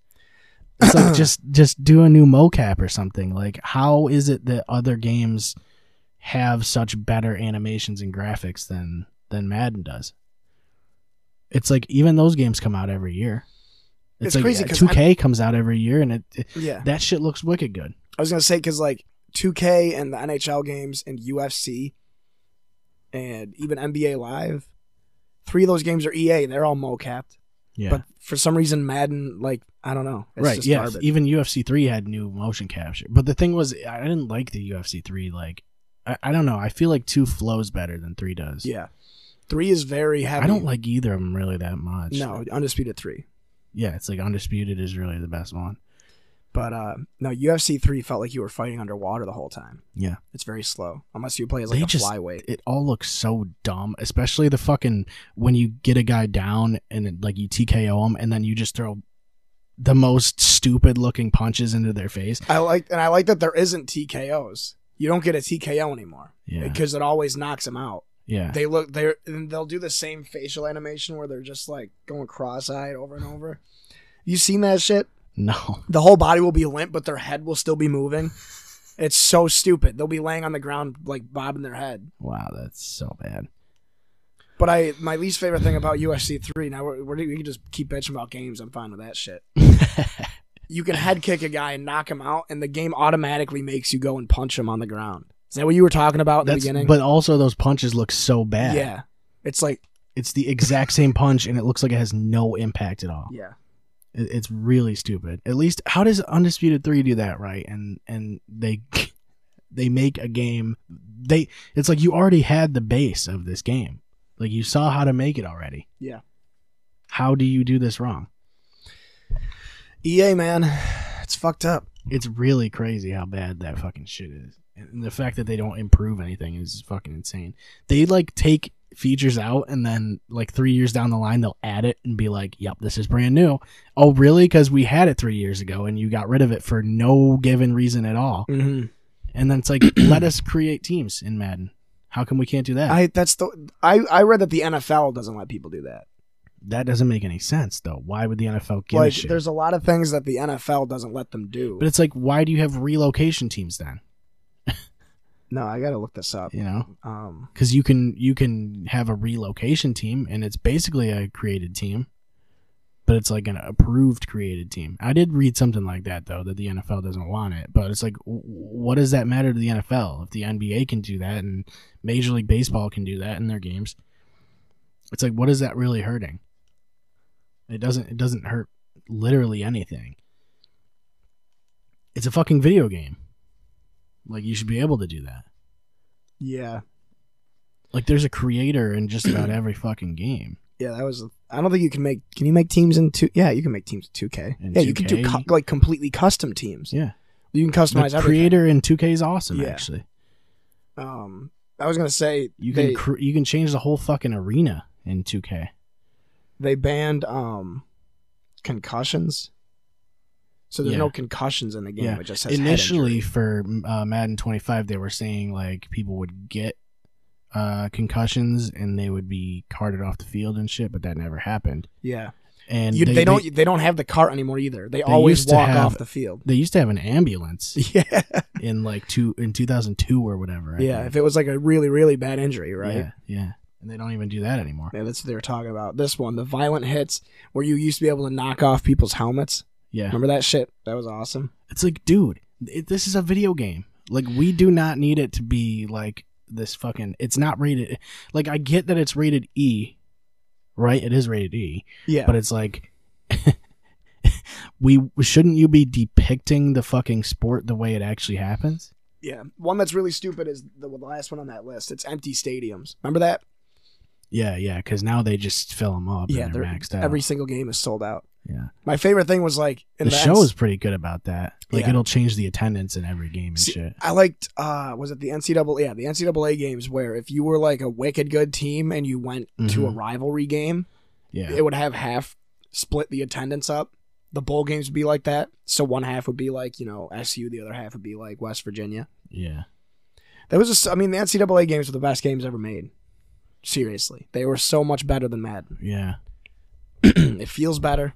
It's like [clears throat] just just do a new mocap or something. Like how is it that other games have such better animations and graphics than than Madden does? It's like even those games come out every year. It's, It's like crazy uh, 'cause 2K comes out every year and it, it- yeah that shit looks wicked good. i was gonna say because like 2k and the nhl games and ufc and even nba live three of those games are ea they're all mocapped Yeah. but for some reason madden like i don't know right. Yeah. garbage. Even UFC 3 had new motion capture. But the thing was I didn't like the UFC 3 like I, I don't know. I feel like 2 flows better than 3 does. Yeah. Three is very heavy. I don't like either of them really that much. No, undisputed three. Yeah, it's like undisputed is really the best one. But uh no, UFC three felt like you were fighting underwater the whole time. Yeah. It's very slow. Unless you play as like They a just- flyweight. It all looks so dumb, especially the fucking when you get a guy down and it, like you TKO him and then you just throw the most stupid looking punches into their face. I like and I like that there isn't TKOs. You don't get a TKO anymore. Yeah. Because it always knocks them out. Yeah. They look they and they'll do the same facial animation where they're just like going cross-eyed over and over. You seen that shit? no. The whole body will be limp, but their head will still be moving. [laughs] It's so stupid. They'll be laying on the ground like bobbing their head. Wow, that's so bad. But I, my least favorite thing about UFC three. Now we're, we're, we can just keep bitching about games. I'm fine with that shit. [laughs] You can head kick a guy and knock him out, and the game automatically makes you go and punch him on the ground. Is that what you were talking about in That's, the beginning? but also those punches look so bad. yeah, it's like It's the exact same punch and it looks like it has no impact at all. yeah, It- It's really stupid. At least how does Undisputed 3 do that right? And and they [laughs] they make a game they it's like you already had the base of this game. Like you saw how to make it already. yeah. How do you do this wrong? EA man, it's fucked up. It's really crazy how bad that fucking shit is. And the fact that they don't improve anything is fucking insane. They like take features out and then like 3 years down the line they'll add it and be like, "Yep, this is brand new." Oh, really? Cuz we had it 3 years ago and you got rid of it for no given reason at all. Mm-hmm. And then it's like, [clears throat] "Let us create teams in Madden." How come we can't do that? I that's the I I read that the NFL doesn't let people do that. that doesn't make any sense though. Why would the NFL give a like shit? there's a lot of things that the NFL doesn't let them do. But it's like, why do you have relocation teams then? No, I gotta look this up. You know? Um, because you can you can have a relocation team and it's basically a created team but it's like an approved created team. I did read something like that though that the nfl doesn't want it but it's like w- what does that matter to the nfl if the nba can do that and major league baseball can do that in their games it's like what is that really hurting? It doesn't it doesn't hurt literally anything. It's a fucking video game like you should be able to do that yeah, like there's a creator in just about [clears throat] every fucking game. yeah, that was. I don't think you can make. Can you make teams in two? Yeah, you can make teams in two K. Yeah, you can do 2K? like completely custom teams. Yeah. You can customize The everything. creator in 2K is awesome Yeah. actually. Um, I was gonna say You they can cr- you can change the whole fucking arena in 2K. they banned um concussions, so there's Yeah. no concussions in the game. Yeah. It just Initially for uh, Madden 25 they were saying like people would get uh, concussions and they would be carted off the field and shit, but that never happened. Yeah, And you, they, they, don't. They, don't have the cart anymore either. They, They always walk have- off the field. They used to have an ambulance [laughs] Yeah, in like two in 2002 or whatever. I yeah. think. If it was like a really, really bad injury, right? Yeah, yeah. And they don't even do that anymore. Yeah, that's what they were talking about. This one, the violent hits where you used to be able to knock off people's helmets. Yeah. Remember that shit? That was awesome. It's like, dude, it, this is a video game. Like, we do not need it to be like this fucking. It's not rated. Like, I get that it's rated E, right? It is rated E, Yeah, but it's like, [laughs] we shouldn't you be depicting the fucking sport the way it actually happens? yeah. One that's really stupid is the, last one on that list. It's empty stadiums. Remember that? Yeah, yeah. Because now they just fill them up. yeah, and they're they're- maxed out. every single game is sold out. Yeah. My favorite thing was like in The the, show NC is pretty good about that. Like, Yeah. it'll change the attendance in every game and See, shit. I liked uh was it the NCAA yeah, the NCAA games where if you were like a wicked good team and you went to a Mhm. rivalry game, Yeah. it would have half split the attendance up. The bowl games would be like that. So one half would be like, you know, SU, the other half would be like West Virginia. yeah. That was just I mean, the NCAA games were the best games ever made. Seriously. They were so much better than Madden. Yeah. [clears throat] it feels better.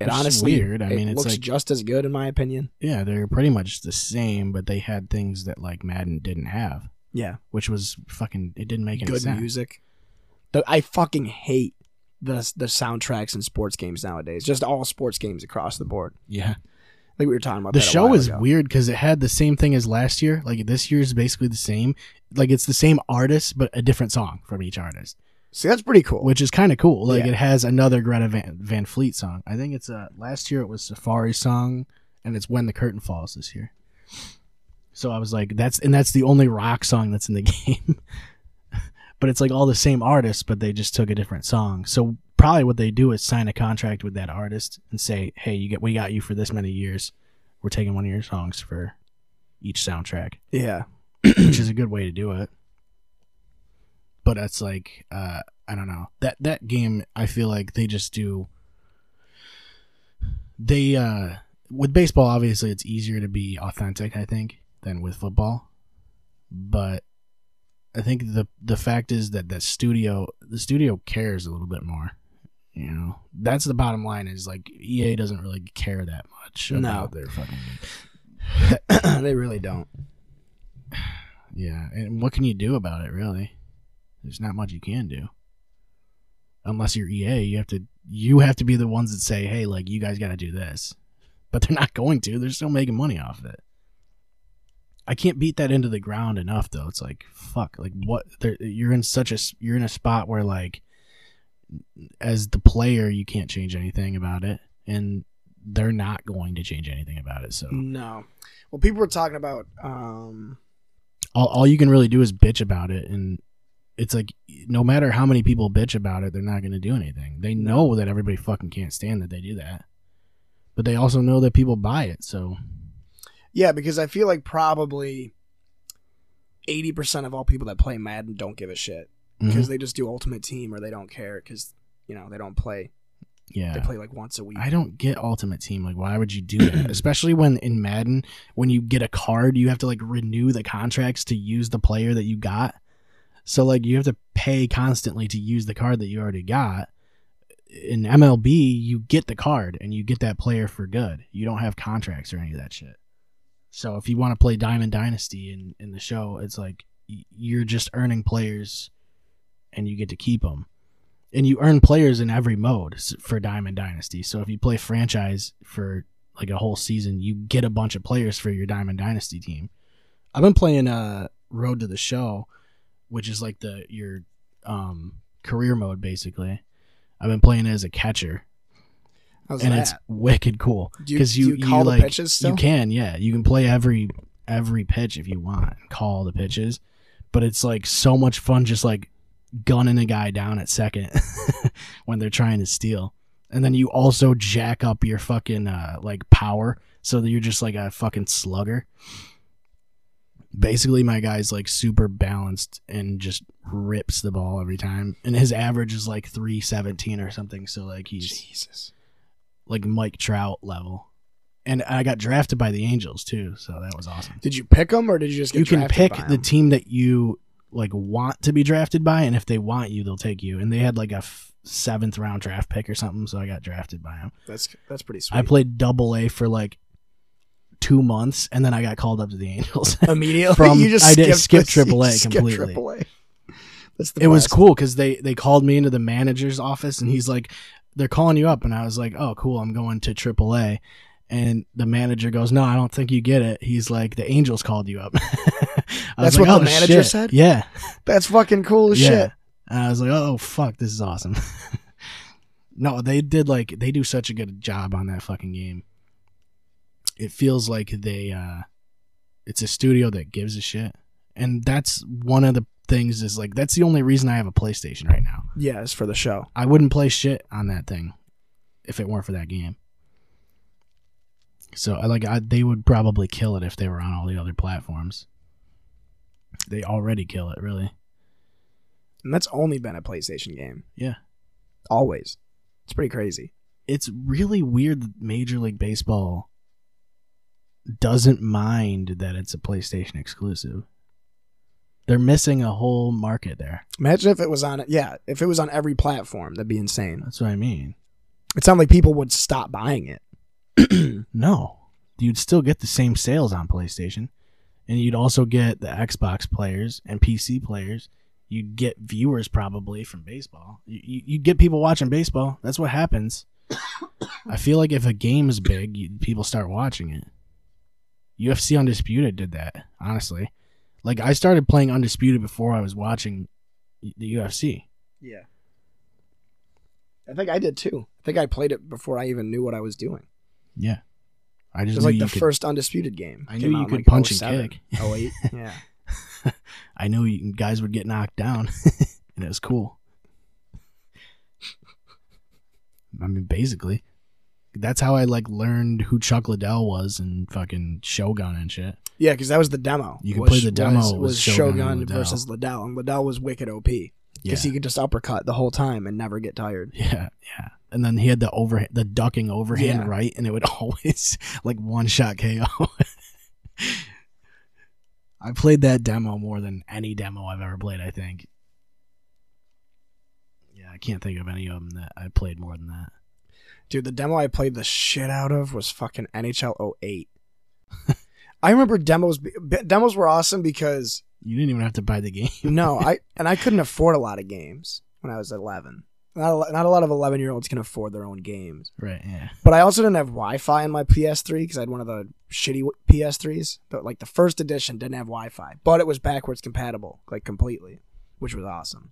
It Which honestly weird. I it mean, it's looks like- just as good in my opinion. Yeah, they're pretty much the same, but they had things that like Madden didn't have, Yeah. which was fucking. It didn't make any good sense. music. The, I fucking hate the the soundtracks in sports games nowadays. Just all sports games across the board. Yeah, Like we were talking about. the show is ago. weird because it had the same thing as last year. Like this year is basically the same. Like it's the same artist, but a different song from each artist, See, that's pretty cool. which is kind of cool. Like Yeah. it has another Greta Van, Van Fleet song. I think it's uh last year it was Safari song, and it's When the Curtain Falls this year. So I was like, that's and that's the only rock song that's in the [laughs] game. but it's like all the same artists, but they just took a different song. So probably what they do is sign a contract with that artist and say, "Hey, you get we got you for this many years. We're taking one of your songs for each soundtrack," Yeah. which is a good way to do it. But it's like uh, I don't know that that game. I feel like they just do. They uh, with baseball, obviously, it's easier to be authentic. I think than with football, but I think the the fact is that the studio the studio cares a little bit more. You know, that's the bottom line. Is like EA doesn't really care that much No. about their fucking [coughs] they really don't. [sighs] yeah. And what can you do about it? Really, there's not much you can do. Unless you're EA, you have to you have to be the ones that say, "Hey, like you guys got to do this," but they're [laughs] not going to. They're still making money off of it. I can't beat that into the ground enough, though. It's like fuck, like what? You're in such a you're in a spot where like, as the player, you can't change anything about it, and they're not going to change anything about it. So No. Well, people were talking about um all, all you can really do is bitch about it and it's like no matter how many people bitch about it they're not going to do anything. They know that everybody fucking can't stand that they do that. But they also know that people buy it so. Yeah, because I feel like probably 80% of all people that play Madden don't give a shit. Because Mhm. they just do Ultimate Team or they don't care cuz you know, they don't play. Yeah, They play like once a week. i don't get ultimate team like why would you do that? [clears throat] Especially when in madden when you get a card you have to like renew the contracts to use the player that you got so like you have to pay constantly to use the card that you already got in MLB, you get the card and you get that player for good. You don't have contracts or any of that shit. So if you want to play Diamond Dynasty in, in the show, it's like you're just earning players and you get to keep them. And you earn players in every mode for Diamond Dynasty. So if you play franchise for like a whole season, you get a bunch of players for your Diamond Dynasty team. I've been playing uh Road to the Show, which is like the your um career mode basically. I've been playing it as a catcher, How's and that? it's wicked cool Do you- because you, you call the like pitches still? you can yeah you can play every every pitch if you want call the pitches, but it's like so much fun just like gunning a guy down at second [laughs] when they're trying to steal, and then you also jack up your fucking uh, like power so that you're just like a fucking slugger. Basically, my guy's like super balanced and just rips the ball every time, and his average is like three seventeen or something. So like he's Jesus. like Mike Trout level. And I got drafted by the Angels too, so that was awesome. Did you pick them or did you just get drafted? You can pick the team that you like want to be drafted by, and if they want you, they'll take you. And they had like a f- seventh round draft pick or something, so I got drafted by them. That's that's pretty sweet. I played Double A for like two months, and then I got called up to the Angels. [laughs] immediately. from- you just I did skipped skip the- AAA [laughs] completely. AAA. That's the it was cool because they they called me into the manager's office and he's like they're calling you up and i was like oh cool i'm going to aaa and the manager goes no i don't think you get it he's like the angels called you up [laughs] That's like, what the "Oh, manager shit." said? yeah That's fucking cool as yeah shit. and i was like oh fuck this is awesome no they did like they do such a good job on that fucking game it feels like they uh it's a studio that gives a shit and that's one of the things is like that's the only reason i have a playstation right now Yeah, it's for the show. I wouldn't play shit on that thing if it weren't for that game. So I like I, they would probably kill it if they were on all the other platforms. They already kill it, really. And that's only been a PlayStation game. Yeah. Always. It's pretty crazy. It's really weird that Major League Baseball doesn't mind that it's a PlayStation exclusive. They're missing a whole market there. Imagine if it was on yeah, if it was on every platform, that'd be insane. That's what I mean. It sounds like people would stop buying it. [clears throat] No, you'd still get the same sales on PlayStation, and you'd also get the Xbox players and PC players. You'd get viewers probably from baseball. You, you'd get people watching baseball. That's what happens. [coughs] I feel like if a game is big, you, people start watching it. UFC Undisputed did that, honestly. Like I started playing Undisputed before I was watching the UFC. Yeah. I think I did too. I think I played it before I even knew what I was doing. Yeah, I It just was like the could- first undisputed game. I knew you could like, oh punch and 07, kick. 08. Yeah. [laughs] I knew you guys would get knocked down, [laughs] and it was cool. I mean, basically, that's how I like learned who Chuck Liddell was and fucking Shogun and shit. Yeah, because that was the demo. You was- play the demo Was, was Shogun Shogun, Liddell. versus Liddell, and Liddell was wicked OP Yeah, because he could just uppercut the whole time and never get tired. [laughs] yeah, yeah. And then he had the over the ducking overhand Yeah. right, and it would [laughs] always like one shot KO. [laughs] I played that demo more than any demo I've ever played. I think. Yeah, I can't think of any of them that I played more than that. Dude, the demo I played the shit out of was fucking NHL 08. [laughs] I remember demos. Demos were awesome because You didn't even have to buy the game. [laughs] no, I [laughs] and I couldn't afford a lot of games when I was 11. Not a, not a lot of 11 year olds can afford their own games. right? Yeah. But I also didn't have Wi-Fi in my PS3 because I had one of the shitty PS3s. But like the first edition didn't have Wi-Fi, but it was backwards compatible, like completely, which was awesome.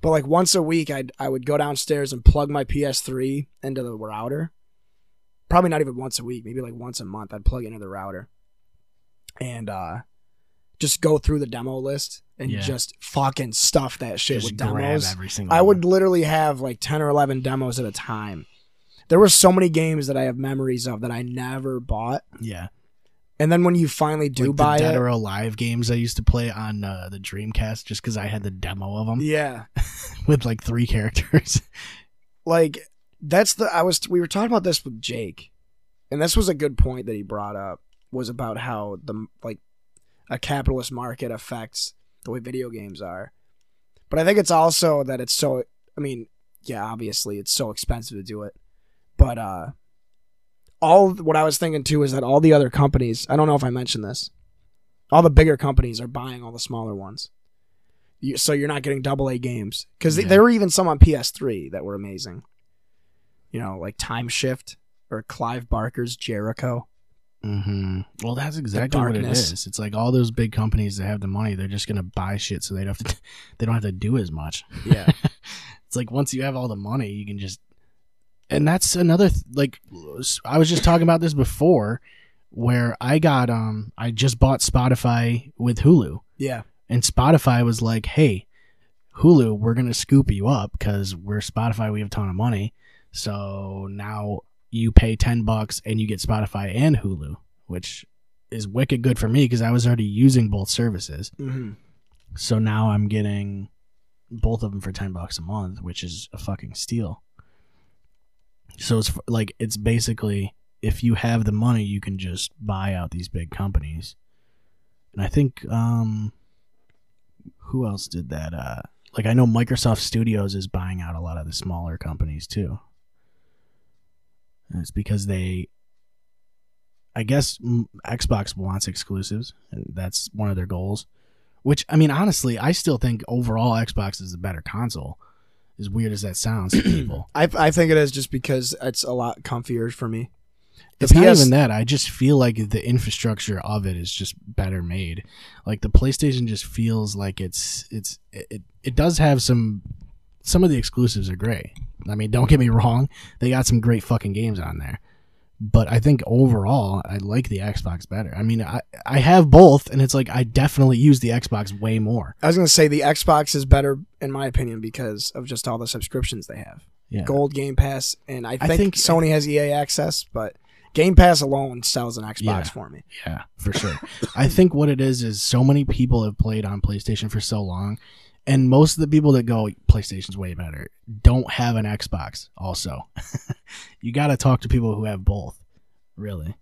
But like once a week, I'd I would go downstairs and plug my PS3 into the router. Probably not even once a week, maybe like once a month. I'd plug into the router, and uh, just go through the demo list and Yeah. just fucking stuff that shit Just with demos. I one. would literally have like 10 or 11 demos at a time. There were so many games that I have memories of that I never bought. Yeah. And then when you finally do like buy the Dead it, or Alive games I used to play on uh, the Dreamcast just because I had the demo of them yeah, [laughs] with like three characters. like that's the I was we were talking about this with Jake. And this was a good point that he brought up was about how the like a capitalist market affects the way video games are. But I think it's also that it's so I mean, yeah, obviously it's so expensive to do it. But uh all what I was thinking too is that all the other companies, I don't know if I mentioned this. All the bigger companies are buying all the smaller ones. You, so you're not getting double A games cuz Yeah. there were even some on PS3 that were amazing. You know, like Time Shift or Clive Barker's Jericho. hmm Well, that's exactly what it is. It's like all those big companies that have the money, they're just gonna buy shit so they don't have to. [laughs] They don't have to do as much. Yeah. [laughs] it's like once you have all the money, you can just. And that's another th- like I was just talking about this before, where I got um I just bought Spotify with Hulu. yeah. and Spotify was like, "Hey, Hulu, we're gonna scoop you up because we're Spotify. We have a ton of money. So now you pay ten bucks and you get Spotify and Hulu, which is wicked good for me because I was already using both services. hmm So now I'm getting both of them for ten bucks a month, which is a fucking steal. So it's like it's basically if you have the money, you can just buy out these big companies. And I think um who else did that? Uh like I know Microsoft Studios is buying out a lot of the smaller companies too. And it's because they I guess Xbox wants exclusives, and that's one of their goals. Which I mean, honestly, I still think overall Xbox is a better console. As weird as that sounds to [clears throat] people, I I think it is just because it's a lot comfier for me. The it's not even that. I just feel like the infrastructure of it is just better made. Like the PlayStation just feels like it's it's it it does have some some of the exclusives are great. I mean, don't get me wrong, they got some great fucking games on there. But I think overall, I like the Xbox better. I mean, I I have both, and it's like I definitely use the Xbox way more. I was gonna say the Xbox is better in my opinion because of just all the subscriptions they have. Yeah. Gold Game Pass, and I I think, think- Sony has EA access, but Game Pass alone sells an Xbox Yeah. for me. Yeah, for sure. I think what it is is so many people have played on PlayStation for so long, and most of the people that go PlayStation's way better don't have an Xbox. Also, [laughs] you got to talk to people who have both, really.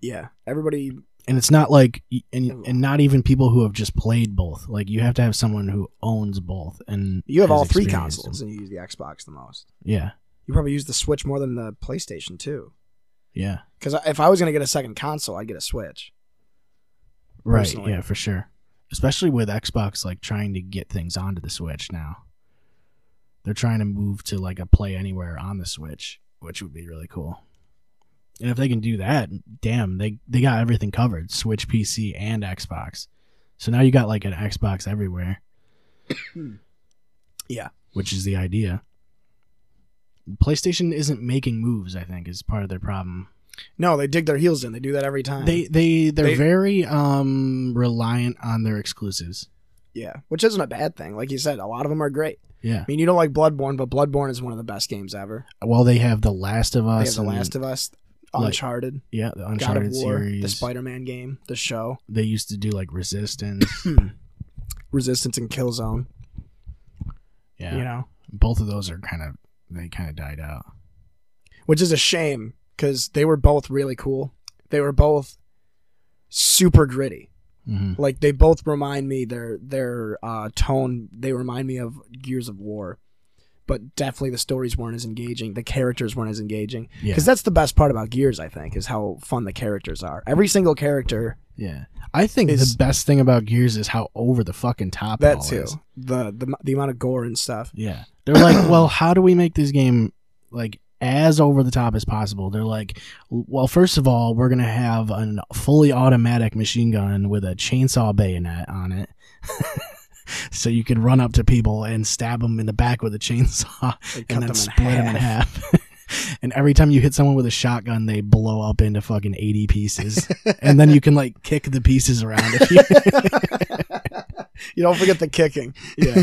Yeah, everybody. And it's not like, and and not even people who have just played both. Like you have to have someone who owns both, and You have all three consoles, them. and you use the Xbox the most. Yeah, You probably use the Switch more than the PlayStation too. yeah, Because if I was gonna get a second console, I'd get a Switch. right. Personally. Yeah, for sure. Especially with Xbox like trying to get things onto the Switch now. They're trying to move to like a play anywhere on the Switch, which would be really cool. And if they can do that, damn, they they got everything covered, Switch, PC, and Xbox. So now you got like an Xbox everywhere. [coughs] Yeah. Which is the idea. PlayStation isn't making moves, I think, is part of their problem. No, they dig their heels in. They do that every time. They they they're They- very um reliant on their exclusives. yeah, which isn't a bad thing. Like you said, a lot of them are great. Yeah. I mean, you don't like Bloodborne, but Bloodborne is one of the best games ever. Well, they have The Last of They Us. have The and- Last of Us, like, Uncharted, Yeah, the God of Uncharted War, series. the Spider-Man game, the show, they used to do like Resistance. [coughs] Resistance, and Killzone. Yeah. You know, Both of those are kind of they kind of died out. which is a shame because they were both really cool. They were both super gritty. hmm Like they both remind me their their uh, tone. They remind me of Gears of War, but definitely the stories weren't as engaging. The characters weren't as engaging. Yeah. Because that's the best part about Gears, I think, is how fun the characters are. Every single character. Yeah. I think Is- the best thing about Gears is how over the fucking top it That too. is. The, the the amount of gore and stuff. Yeah. They're like, [clears throat] well, how do we make this game like as over the top as possible? They're like, well, first of all, we're gonna have a fully automatic machine gun with a chainsaw bayonet on it. [laughs] So you can run up to people and stab them in the back with a chainsaw, They and then them in split them in half. [laughs] and every time you hit someone with a shotgun, they blow up into fucking eighty pieces, [laughs] and then you can like kick the pieces around. If you, You don't forget the kicking. yeah.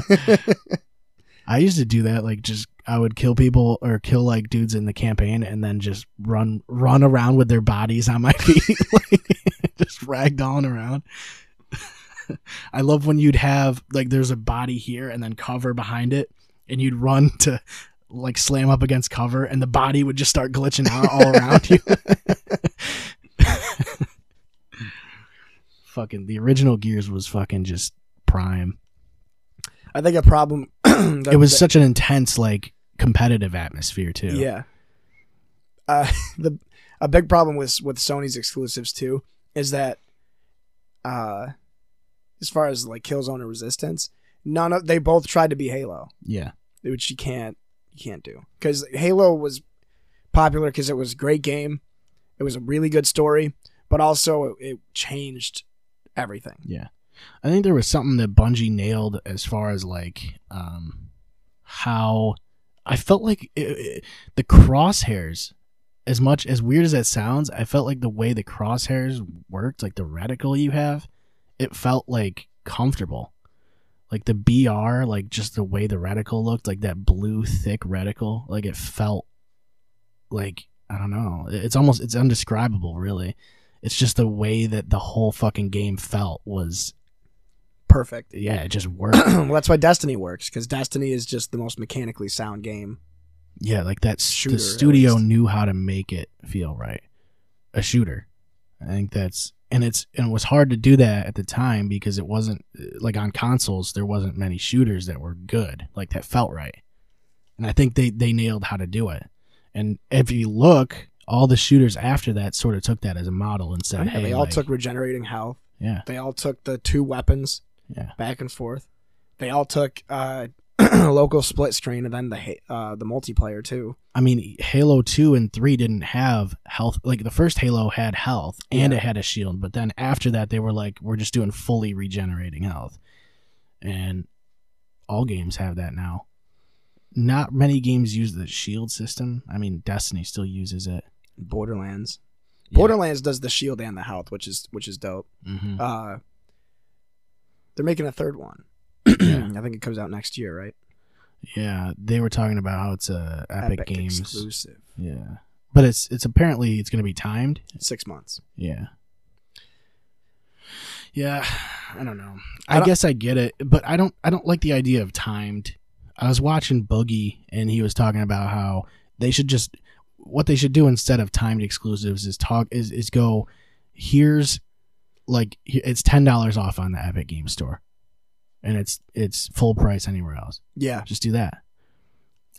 I used to do that. Like, just I would kill people or kill like dudes in the campaign, and then just run run around with their bodies on my [laughs] feet, like, just ragdolling around. [laughs] I love when you'd have like there's a body here and then cover behind it, and you'd run [laughs] to like slam up against cover, and the body would just start glitching out all around you. fucking the original Gears was fucking just prime. I think a problem. [clears throat] it was such an intense like competitive atmosphere too. Yeah. Uh, [laughs] the a big problem with with Sony's exclusives too is that, uh, as far as like Killzone and Resistance, none of they both tried to be Halo, Yeah. which you can't you can't do because Halo was popular because it was a great game, it was a really good story, but also it, it changed everything. Yeah. I think there was something that Bungie nailed as far as like um how I felt like it, it- the crosshairs as much as weird as that sounds, I felt like the way the crosshairs worked, like the reticle you have, it felt like comfortable. Like the BR, like just the way the reticle looked, like that blue thick reticle, like it felt like I don't know. It's almost it's undescribable, really. It's just the way that the whole fucking game felt was Perfect. yeah, it just [clears throat] works. well, that's why Destiny works because Destiny is just the most mechanically sound game. yeah, like that Shooter, the studio knew how to make it feel right. A shooter. I think that's and it's and it was hard to do that at the time because it wasn't uh, like on consoles there wasn't many shooters that were good, like that felt right. And I think they they nailed how to do it. And if you look, all the shooters after that sort of took that as a model and said, Yeah, "Hey, they all like- took regenerating health. yeah, They all took the two weapons yeah, back and forth. They all took uh, [clears throat] local split screen and then the uh, the multiplayer too. I mean, Halo 2 and 3 didn't have health. Like, the first Halo had health and Yeah. it had a shield, but then after that, they were like, we're just doing fully regenerating health. And all games have that now. Not many games use the shield system. I mean, Destiny still uses it. Borderlands. Yeah. Borderlands does the shield and the health, which is which is dope. Mhm. Uh, they're making a third one. Yeah. [clears throat] I think it comes out next year, right? Yeah, they were talking about how it's a Epic, Games. exclusive. Yeah. But it's it's apparently it's going to be timed. Six months. Yeah. Yeah, I don't know. I I, don't- guess I get it, but I don't I don't like the idea of timed. I was watching Boogie and he was talking about how they should just what they should do instead of timed exclusives is talk is is go here's like it's $10 off on the Epic Game Store. And it's it's full price anywhere else. Yeah, Just do that.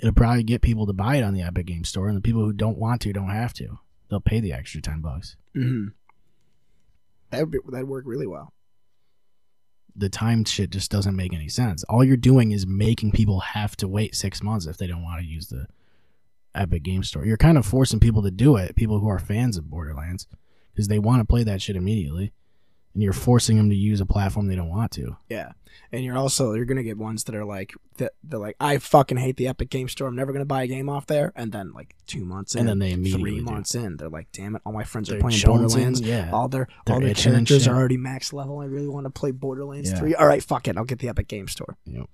It'll probably get people to buy it on the Epic Game Store and the people who don't want to don't have to. They'll pay the extra 10 bucks. mm-hmm. that would that'd work really well. the time shit just doesn't make any sense. All you're doing is making people have to wait six months if they don't want to use the Epic Game Store. You're kind of forcing people to do it, people who are fans of Borderlands, because they want to play that shit immediately, and you're forcing them to use a platform they don't want to. Yeah, and you're also you're gonna get ones that are like that. They're like, I fucking hate the Epic Game Store. I'm never gonna buy a game off there. And then like two months in, And then they immediately three do. months in, they're like, damn it, all my friends are They're playing jonesing, Borderlands. yeah. All their They're all their characters are already max level. I really want to play Borderlands Yeah. three. All right, fuck it, I'll get the Epic Game Store. Yep.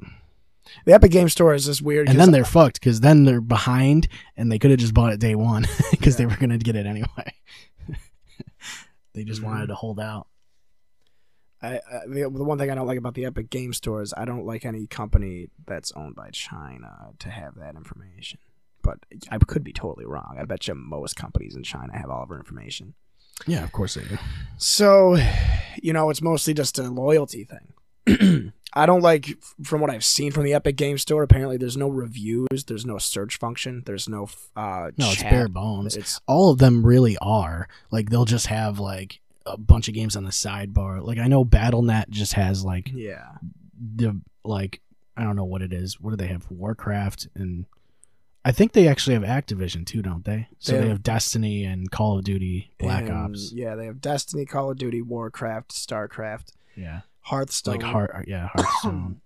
The Epic Game Store is just weird. and then they're fucked because then they're behind, and they could have just bought it day one [laughs] because they were gonna get it anyway. [laughs] they just Mhm. wanted to hold out. I, I, the, the one thing I don't like about the Epic Game Store is I don't like any company that's owned by China to have that information. But I could be totally wrong. I bet you most companies in China have all of our information. Yeah, of course they do. So, you know, it's mostly just a loyalty thing. [clears throat] I don't like, from what I've seen from the Epic Game Store. Apparently, there's no reviews, there's no search function, there's no uh, No, it's bare bones. It's all of them really are like they'll just have like a bunch of games on the sidebar. Like I know BattleNet just has like yeah, the like I don't know what it is. What do they have? Warcraft and I think they actually have Activision too, don't they? So They they, have- have Destiny and Call of Duty, Black And, Ops. Yeah, they have Destiny, Call of Duty, Warcraft, Starcraft, Yeah, Hearthstone. like Heart. Yeah, [coughs] Hearthstone.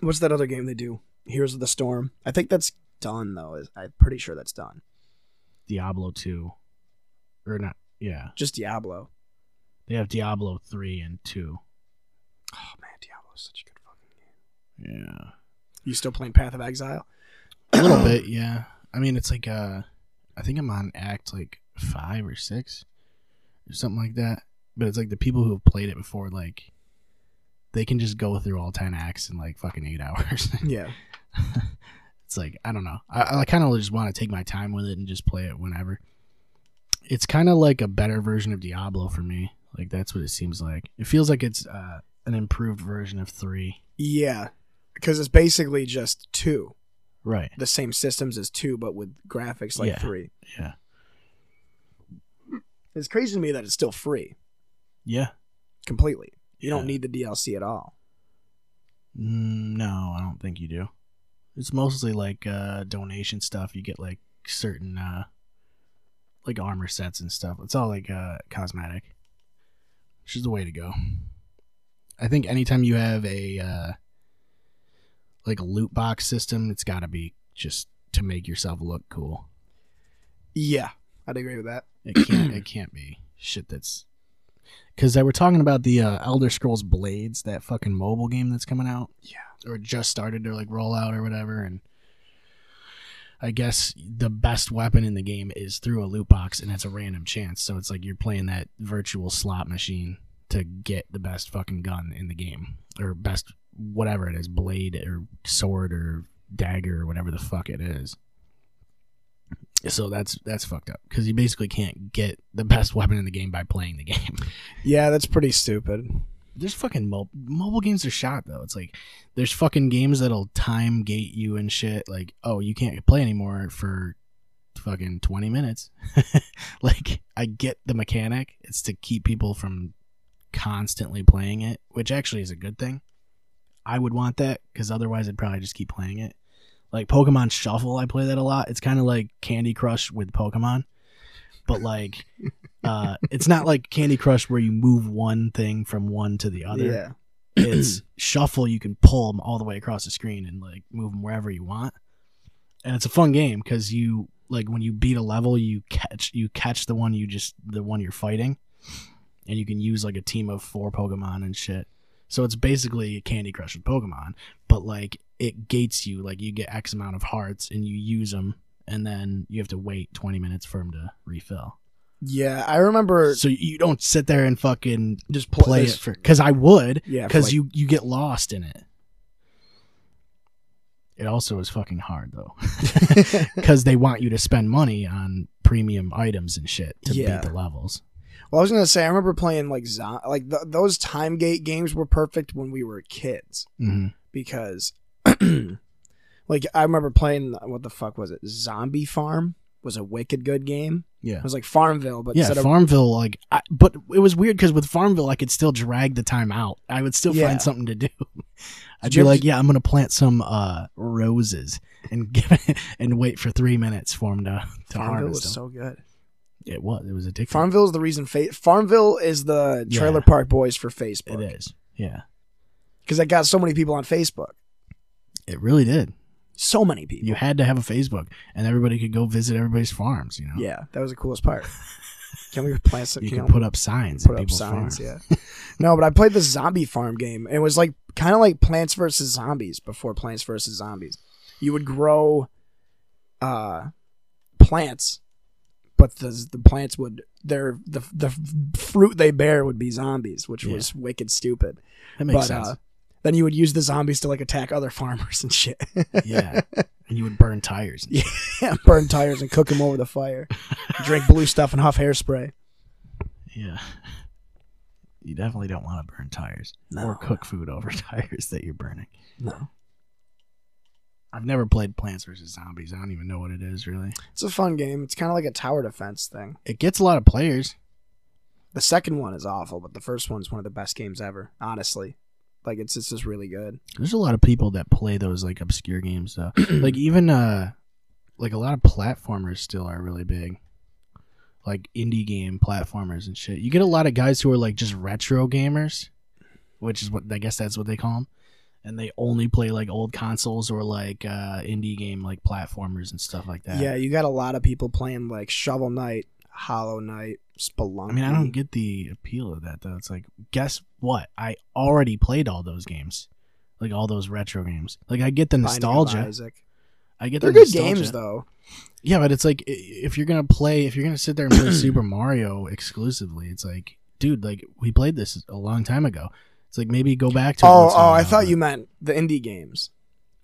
What's that other game they do? Heroes of the Storm. I think that's done though. I'm pretty sure that's done. Diablo two, or not? Yeah, Just Diablo. They have Diablo three and two. Oh man, Diablo is such a good fucking game. Yeah. You still playing Path of Exile? A little bit, yeah. I mean, it's like uh, I think I'm on Act like five or six, or something like that. But it's like the people who have played it before, like, they can just go through all ten acts in like fucking eight [laughs] hours. Yeah. [laughs] it's like I don't know. I, I kind of just want to take my time with it and just play it whenever. It's kind of like a better version of Diablo for me. Like that's what it seems like. It feels like it's uh, an improved version of three. Yeah. Because it's basically just two. Right. The same systems as two, but with graphics like Yeah. three. Yeah. It's crazy to me that it's still free Yeah. completely. You don't need the DLC at all. Mm, No, I don't think you do. It's mostly like uh donation stuff. You get like certain uh like armor sets and stuff. It's all like uh cosmetic. Which is the way to go. I think anytime you have a uh like a loot box system, it's gotta be just to make yourself look cool. Yeah. I'd agree with that. It can't it can't be shit that's because they were talking about the uh, Elder Scrolls Blades, that fucking mobile game that's coming out. Yeah. Or just started to like roll out or whatever, and I guess the best weapon in the game is through a loot box, and it's a random chance. So it's like you're playing that virtual slot machine to get the best fucking gun in the game, or best whatever it is, blade or sword or dagger or whatever the fuck it is. So that's that's fucked up because you basically can't get the best weapon in the game by playing the game. Yeah, that's pretty stupid. There's fucking mo- mobile games are shot though. It's like there's fucking games that'll time gate you and shit. Like oh you can't play anymore for fucking 20 minutes. [laughs] like I get the mechanic. It's to keep people from constantly playing it, which actually is a good thing. I would want that because otherwise I'd probably just keep playing it. Like Pokemon Shuffle, I play that a lot. It's kind of like Candy Crush with Pokemon, but like, [laughs] uh, it's not like Candy Crush where you move one thing from one to the other. Yeah. It's [clears throat] Shuffle. You can pull them all the way across the screen and like move them wherever you want, and it's a fun game because you like when you beat a level, you catch you catch the one you just the one you're fighting, and you can use like a team of four Pokemon and shit. So it's basically Candy Crush with Pokemon, but like it gates you. Like you get X amount of hearts and you use them, and then you have to wait 20 minutes for them to refill. Yeah, I remember So you don't sit there and fucking just pl- play it for because I would Yeah, because like- you you get lost in it. It also is fucking hard though, [laughs] [laughs] because they want you to spend money on premium items and shit to Yeah. beat the levels. Well, I was gonna say I remember playing like zo- like th- those time gate games were perfect when we were kids hmm because [clears throat] like I remember playing what the fuck was it? Zombie Farm was a wicked good game. Yeah, It was like Farmville, but yeah. instead of Farmville, like, I, but it was weird because with Farmville, I could still drag the time out. I would still Yeah. find something to do. [laughs] I'd Did be like, yeah, I'm gonna plant some uh, roses and [laughs] give it, and wait for three minutes for them to to Farmville harvest was them. so good. it was. It was addictive. Farmville is the reason. Fa- Farmville is the Yeah. Trailer Park Boys for Facebook. it is. Yeah, because I got so many people on Facebook. it really did. So many people. You had to have a Facebook, and everybody could go visit everybody's farms. You know, Yeah, that was the coolest part. [laughs] Can we plant some? you can could put up signs. put at up signs. farms. Yeah. [laughs] no, but I played the zombie farm game, and it was like kind of like Plants vs Zombies before Plants vs Zombies. You would grow uh plants, but the the plants would their the the fruit they bear would be zombies, which Yeah. was wicked stupid. That makes but sense. uh then you would use the zombies to like attack other farmers and shit. yeah, [laughs] and you would burn tires. Yeah. yeah, [laughs] burn tires and cook them over the fire. [laughs] Drink blue stuff and huff hairspray. yeah. You definitely don't want to burn tires or cook food over tires that you're burning. No. I've never played Plants vs Zombies. I don't even know what it is really. It's a fun game. It's kind of like a tower defense thing. It gets a lot of players. The second one is awful, but the first one's one of the best games ever. Honestly, like it's it's just really good. There's a lot of people that play those like obscure games though. [clears throat] like even uh like a lot of platformers still are really big. Like indie game platformers and shit. You get a lot of guys who are like just retro gamers, which is what I guess that's what they call them. And they only play like old consoles or like uh indie game like platformers and stuff like that. Yeah, you got a lot of people playing like Shovel Knight, Hollow Knight, Spelunky. I mean, I don't get the appeal of that though. It's like, guess what? I already played all those games, like all those retro games. Like I get the Binding nostalgia. I get They're the good nostalgia. games though. Yeah, but it's like if you're gonna play, if you're gonna sit there and play [clears throat] Super Mario exclusively, it's like, dude, like we played this a long time ago. It's like maybe go back to. it Oh, once in a oh, I thought you meant the indie games.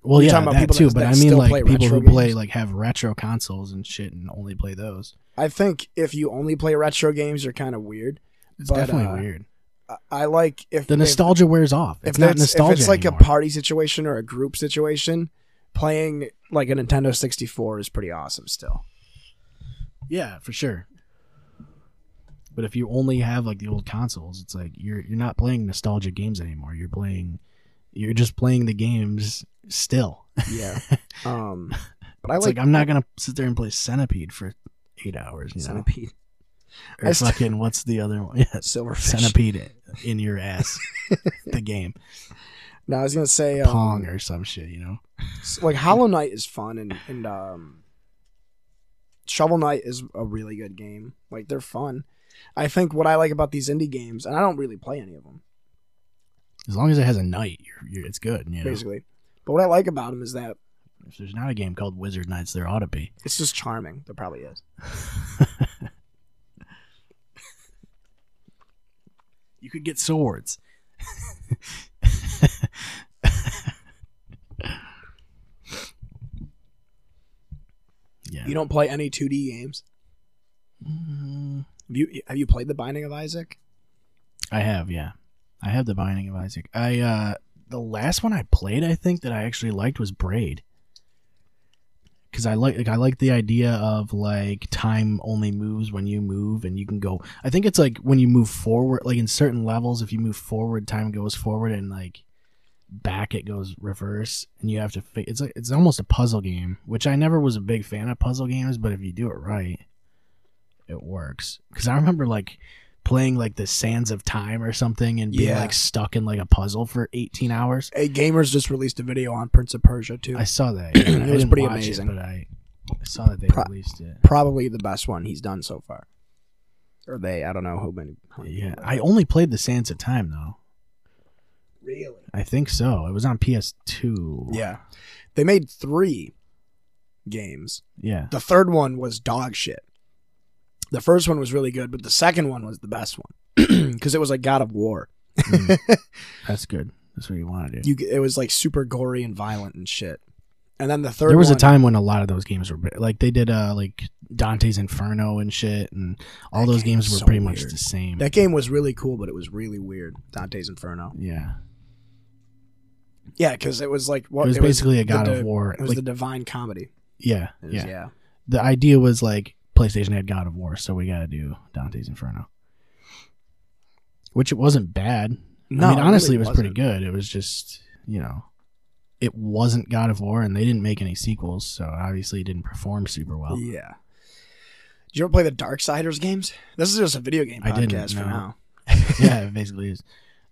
Well, you're yeah, talking about that people too. that- But that I mean, like people who retro play like have retro consoles and shit and only play those. I think if you only play retro games, you're kind of weird. It's But, definitely uh, weird. I, I like if The if- nostalgia wears off. If, It's not it's, nostalgia if it's like anymore. a party situation or a group situation, playing like a Nintendo 64 is pretty awesome still. Yeah, for sure. But if you only have like the old consoles, it's like you're you're not playing nostalgia games anymore. You're playing you're just playing the games still. Yeah. [laughs] um, but I like, like, I'm not gonna sit there and play Centipede for eight hours, you know. Centipede, Or st- fucking what's the other one? [laughs] Yeah, Silverfish. Centipede in your ass. [laughs] the game. No, I was gonna say um, Pong or some shit, you know? like Hollow Knight is fun and and um, Shovel Knight is a really good game. Like they're fun. I think what I like about these indie games, and I don't really play any of them, As long as it has a knight, you're, you're it's good, you know. basically. But what I like about them is that If there's not a game called Wizard Knights, there ought to be. it's just charming. There probably is. [laughs] You could get swords. [laughs] yeah. You don't play any 2D games. Mm, Have you have you played The Binding of Isaac? I have, yeah. I have the Binding of Isaac. I uh the last one I played, I think that I actually liked was Braid. Cause I like, like I like the idea of like time only moves when you move, and you can go. I think it's like when you move forward, like in certain levels, if you move forward, time goes forward, and like back it goes reverse, and you have to. Fi- it's like it's almost a puzzle game, which I never was a big fan of puzzle games, but if you do it right, it works. Because I remember like playing like the Sands of Time or something, and being Yeah. like stuck in like a puzzle for eighteen hours. Hey, Gamers just released a video on Prince of Persia too. I saw that. [clears throat] yeah. It was pretty amazing. It, but I, I saw that they Pro- released it. Probably the best one he's done so far. Or they, I don't know who many. how many Yeah, I only played the Sands of Time though. really. I think so. It was on PS2. Yeah, they made three games. Yeah. The third one was dog shit. The first one was really good, but the second one was the best one [clears throat] because it was like God of War. Mm. That's good. That's what you want to do. You, it was like super gory and violent and shit. And then the third. there was one, a time when a lot of those games were like they did uh like Dante's Inferno and shit, and all those game games were so pretty much the same. That game was really cool, but it was really weird. Dante's Inferno. yeah, Yeah, because it was like what it was basically a God of War. It was Like, the divine comedy. yeah, was- yeah. yeah. The idea was like PlayStation had God of War, so we got to do Dante's Inferno, which it wasn't bad. No, I mean, it really, it was pretty good. It was just, you know, it wasn't God of War, and they didn't make any sequels, so obviously it didn't perform super well. Yeah. Did you ever play the Darksiders games? This is just a video game I didn't, podcast for no. now. [laughs] yeah, it [laughs] basically is.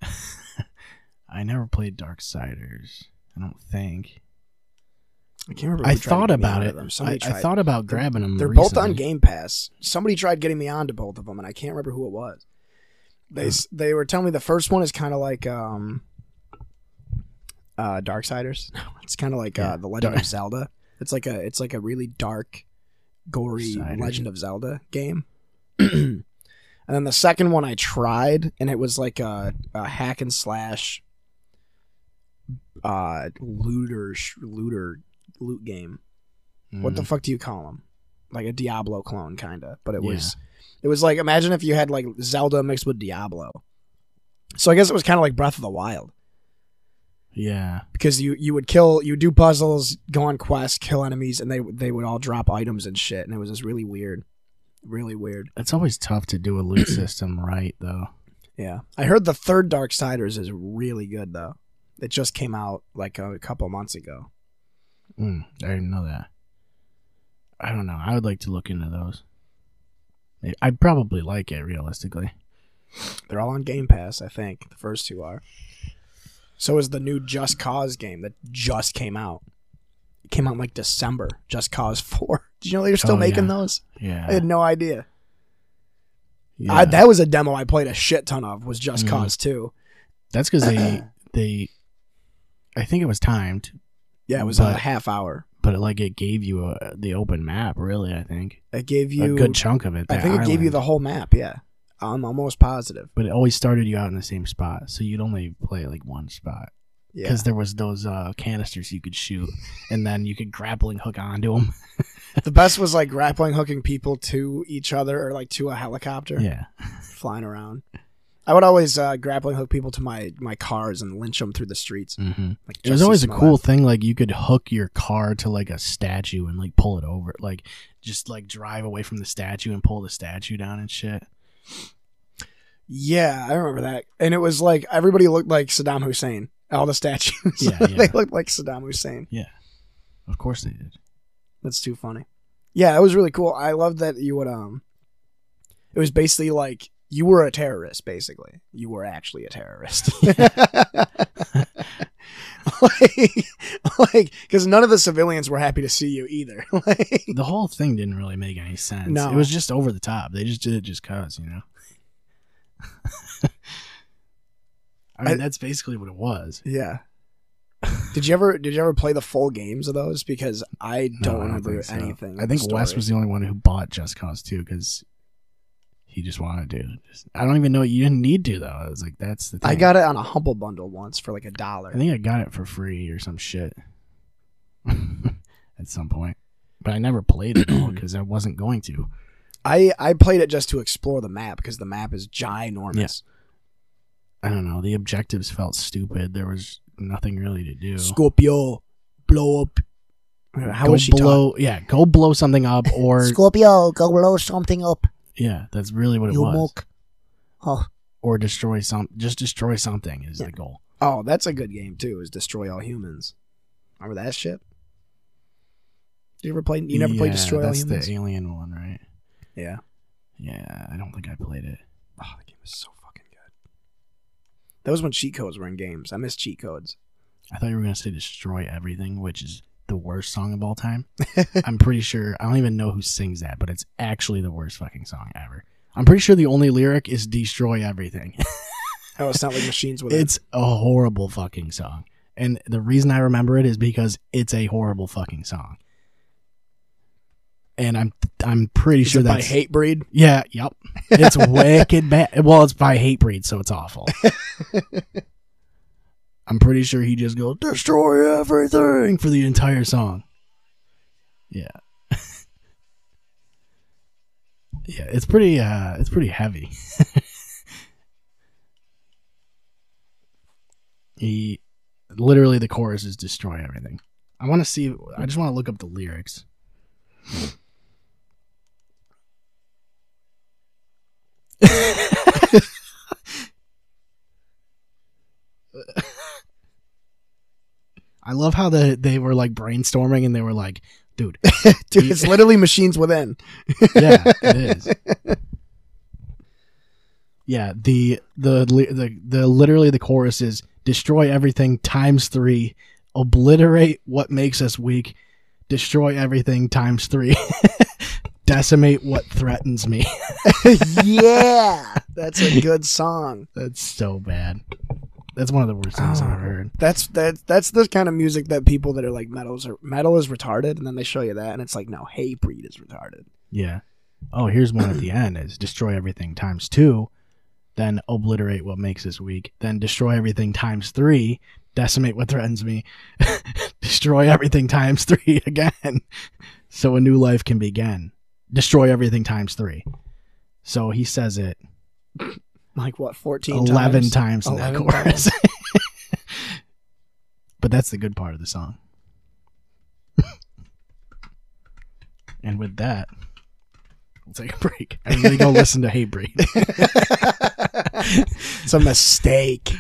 [laughs] I never played Darksiders. I don't think. I can't remember. I who tried to thought about it. I, I thought about grabbing them. They're both on. Game Pass. Somebody tried getting me onto both of them, and I can't remember who it was. They s they were telling me the first one is kind of like um, uh, Darksiders. [laughs] It's kind of like Yeah. uh, the Legend of [laughs] Zelda. It's like a it's like a really dark, gory. Legend of Zelda game. [clears throat] and then the second one I tried, and it was like a, a hack and slash, uh, looter sh- looter loot game. What the Mm. fuck do you call them? Like a Diablo clone, kinda. But it Yeah. was, it was like imagine if you had like Zelda mixed with Diablo. So I guess it was kind of like Breath of the Wild Yeah. because you you would kill, you do puzzles, go on quests, kill enemies, and they they would all drop items and shit, and it was just really weird, really weird. It's always tough to do a loot [clears throat] system right, though. Yeah, I heard the third Darksiders is really good though. It just came out like a couple months ago. Mm, I didn't know that. I don't know. I would like to look into those. I'd probably like it realistically. They're all on Game Pass, I think. The first two are. So is the new Just Cause game that just came out. It came out in like December. Just Cause [laughs] Four. Did you know they were still Oh, making yeah. those? Yeah. I had no idea. yeah. I, that was a demo I played a shit ton of. Was Just Mhm. Cause Two. That's because they [clears throat] they. I think it was timed, Yeah, it was a half hour. but it, like it gave you a, the open map. Really, I think It gave you a good chunk of it. I think it gave you the whole map. Yeah, I'm almost positive. But it always started you out in the same spot, so you'd only play like one spot Yeah, because there was those uh, canisters you could shoot, and then you could grappling hook onto them. [laughs] the best was like grappling hooking people to each other or like to a helicopter Yeah, flying around. I would always uh, grappling hook people to my my cars and lynch them through the streets. hmm Like it was always a cool thing. Like you could hook your car to like a statue and like pull it over, like just like drive away from the statue and pull the statue down and shit. Yeah, I remember that. And it was like everybody looked like Saddam Hussein. All the statues. Yeah, [laughs] they looked like Saddam Hussein. Yeah, of course they did. That's too funny. Yeah, it was really cool. I loved that you would um it was basically like you were a terrorist, basically. You were actually a terrorist. [laughs] [laughs] like, like, because none of the civilians were happy to see you either. [laughs] like, The whole thing didn't really make any sense. No. It was just over the top. They just did it just cause, you know. I mean, I- that's basically what it was. yeah. Did you ever did you ever play the full games of those? Because I don't I remember so. anything. I think Wes was the only one who bought Just Cause 2 because he just wanted to. Just, I don't even know. What you didn't need to, though. I was like, that's the thing. I got it on a humble bundle once for like a dollar. I think I got it for free or some shit [laughs] at some point. But I never played it all [clears throat] because I wasn't going to. I I played it just to explore the map because the map is ginormous. I don't know. The objectives felt stupid. There was nothing really to do. Scorpio, blow up. How go was she blow? Yeah, go blow something up, or [laughs] Scorpio, go blow something up. Yeah, that's really what it was. Oh, Or destroy some. Just destroy something is Yeah. the goal. oh, that's a good game too. Is destroy all humans. Remember that shit? You ever played? You never played Yeah, Destroy All That's Humans? the alien one, right? yeah. Yeah, I don't think I played it. Oh, that game is so fucking good. That was when cheat codes were in games. I miss cheat codes. I thought you were gonna say destroy everything, which is the worst song of all time. [laughs] I'm pretty sure I don't even know who sings that, but it's actually the worst fucking song ever. I'm pretty sure the only lyric is destroy everything. [laughs] Oh, it's not like machines with it. it's a horrible fucking song. And the reason I remember it is because it's a horrible fucking song. And I'm I'm pretty Is sure it by that's Hatebreed. Yeah, yep. It's [laughs] wicked bad. Well, it's by Hatebreed, so it's awful. I'm pretty sure he just goes destroy everything for the entire song. Yeah. [laughs] yeah, it's pretty uh it's pretty heavy. [laughs] he literally the chorus is destroy everything. I want to see I just want to look up the lyrics. I love how the they were like brainstorming and they were like, dude, [laughs] Dude, it's literally machines within. [laughs] yeah, it is. [laughs] Yeah, the the the the literally the chorus is destroy everything times 3, obliterate what makes us weak, destroy everything times 3. Decimate what threatens me. yeah, that's a good song. That's so bad. That's one of the worst I've Oh. ever heard. That's that's that's the kind of music that people that are like metals are metal is retarded, and then they show you that, and it's like no, Hatebreed is retarded. Yeah. Oh, here's one at the end: is destroy everything times two, then obliterate what makes us weak, then destroy everything times three, decimate what threatens me, [laughs] destroy everything times three [laughs] again, so a new life can begin. Destroy everything times three. So he says it Like what, fourteen? eleven times? times, in that 11 chorus. [laughs] but that's the good part of the song. [laughs] and with that, we'll take a break. Everybody go listen to Hatebreed. [laughs] it's a mistake.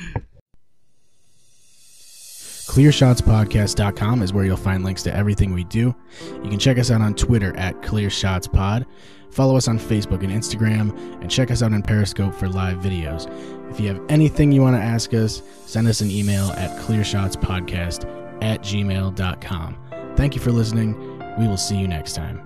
ClearShotsPodcast.com is where you'll find links to everything we do. You can check us out on Twitter at ClearShotsPod. Follow us on Facebook and Instagram, and check us out on Periscope for live videos. If you have anything you want to ask us, send us an email at clearshotspodcast at gmail.com. Thank you for listening. We will see you next time.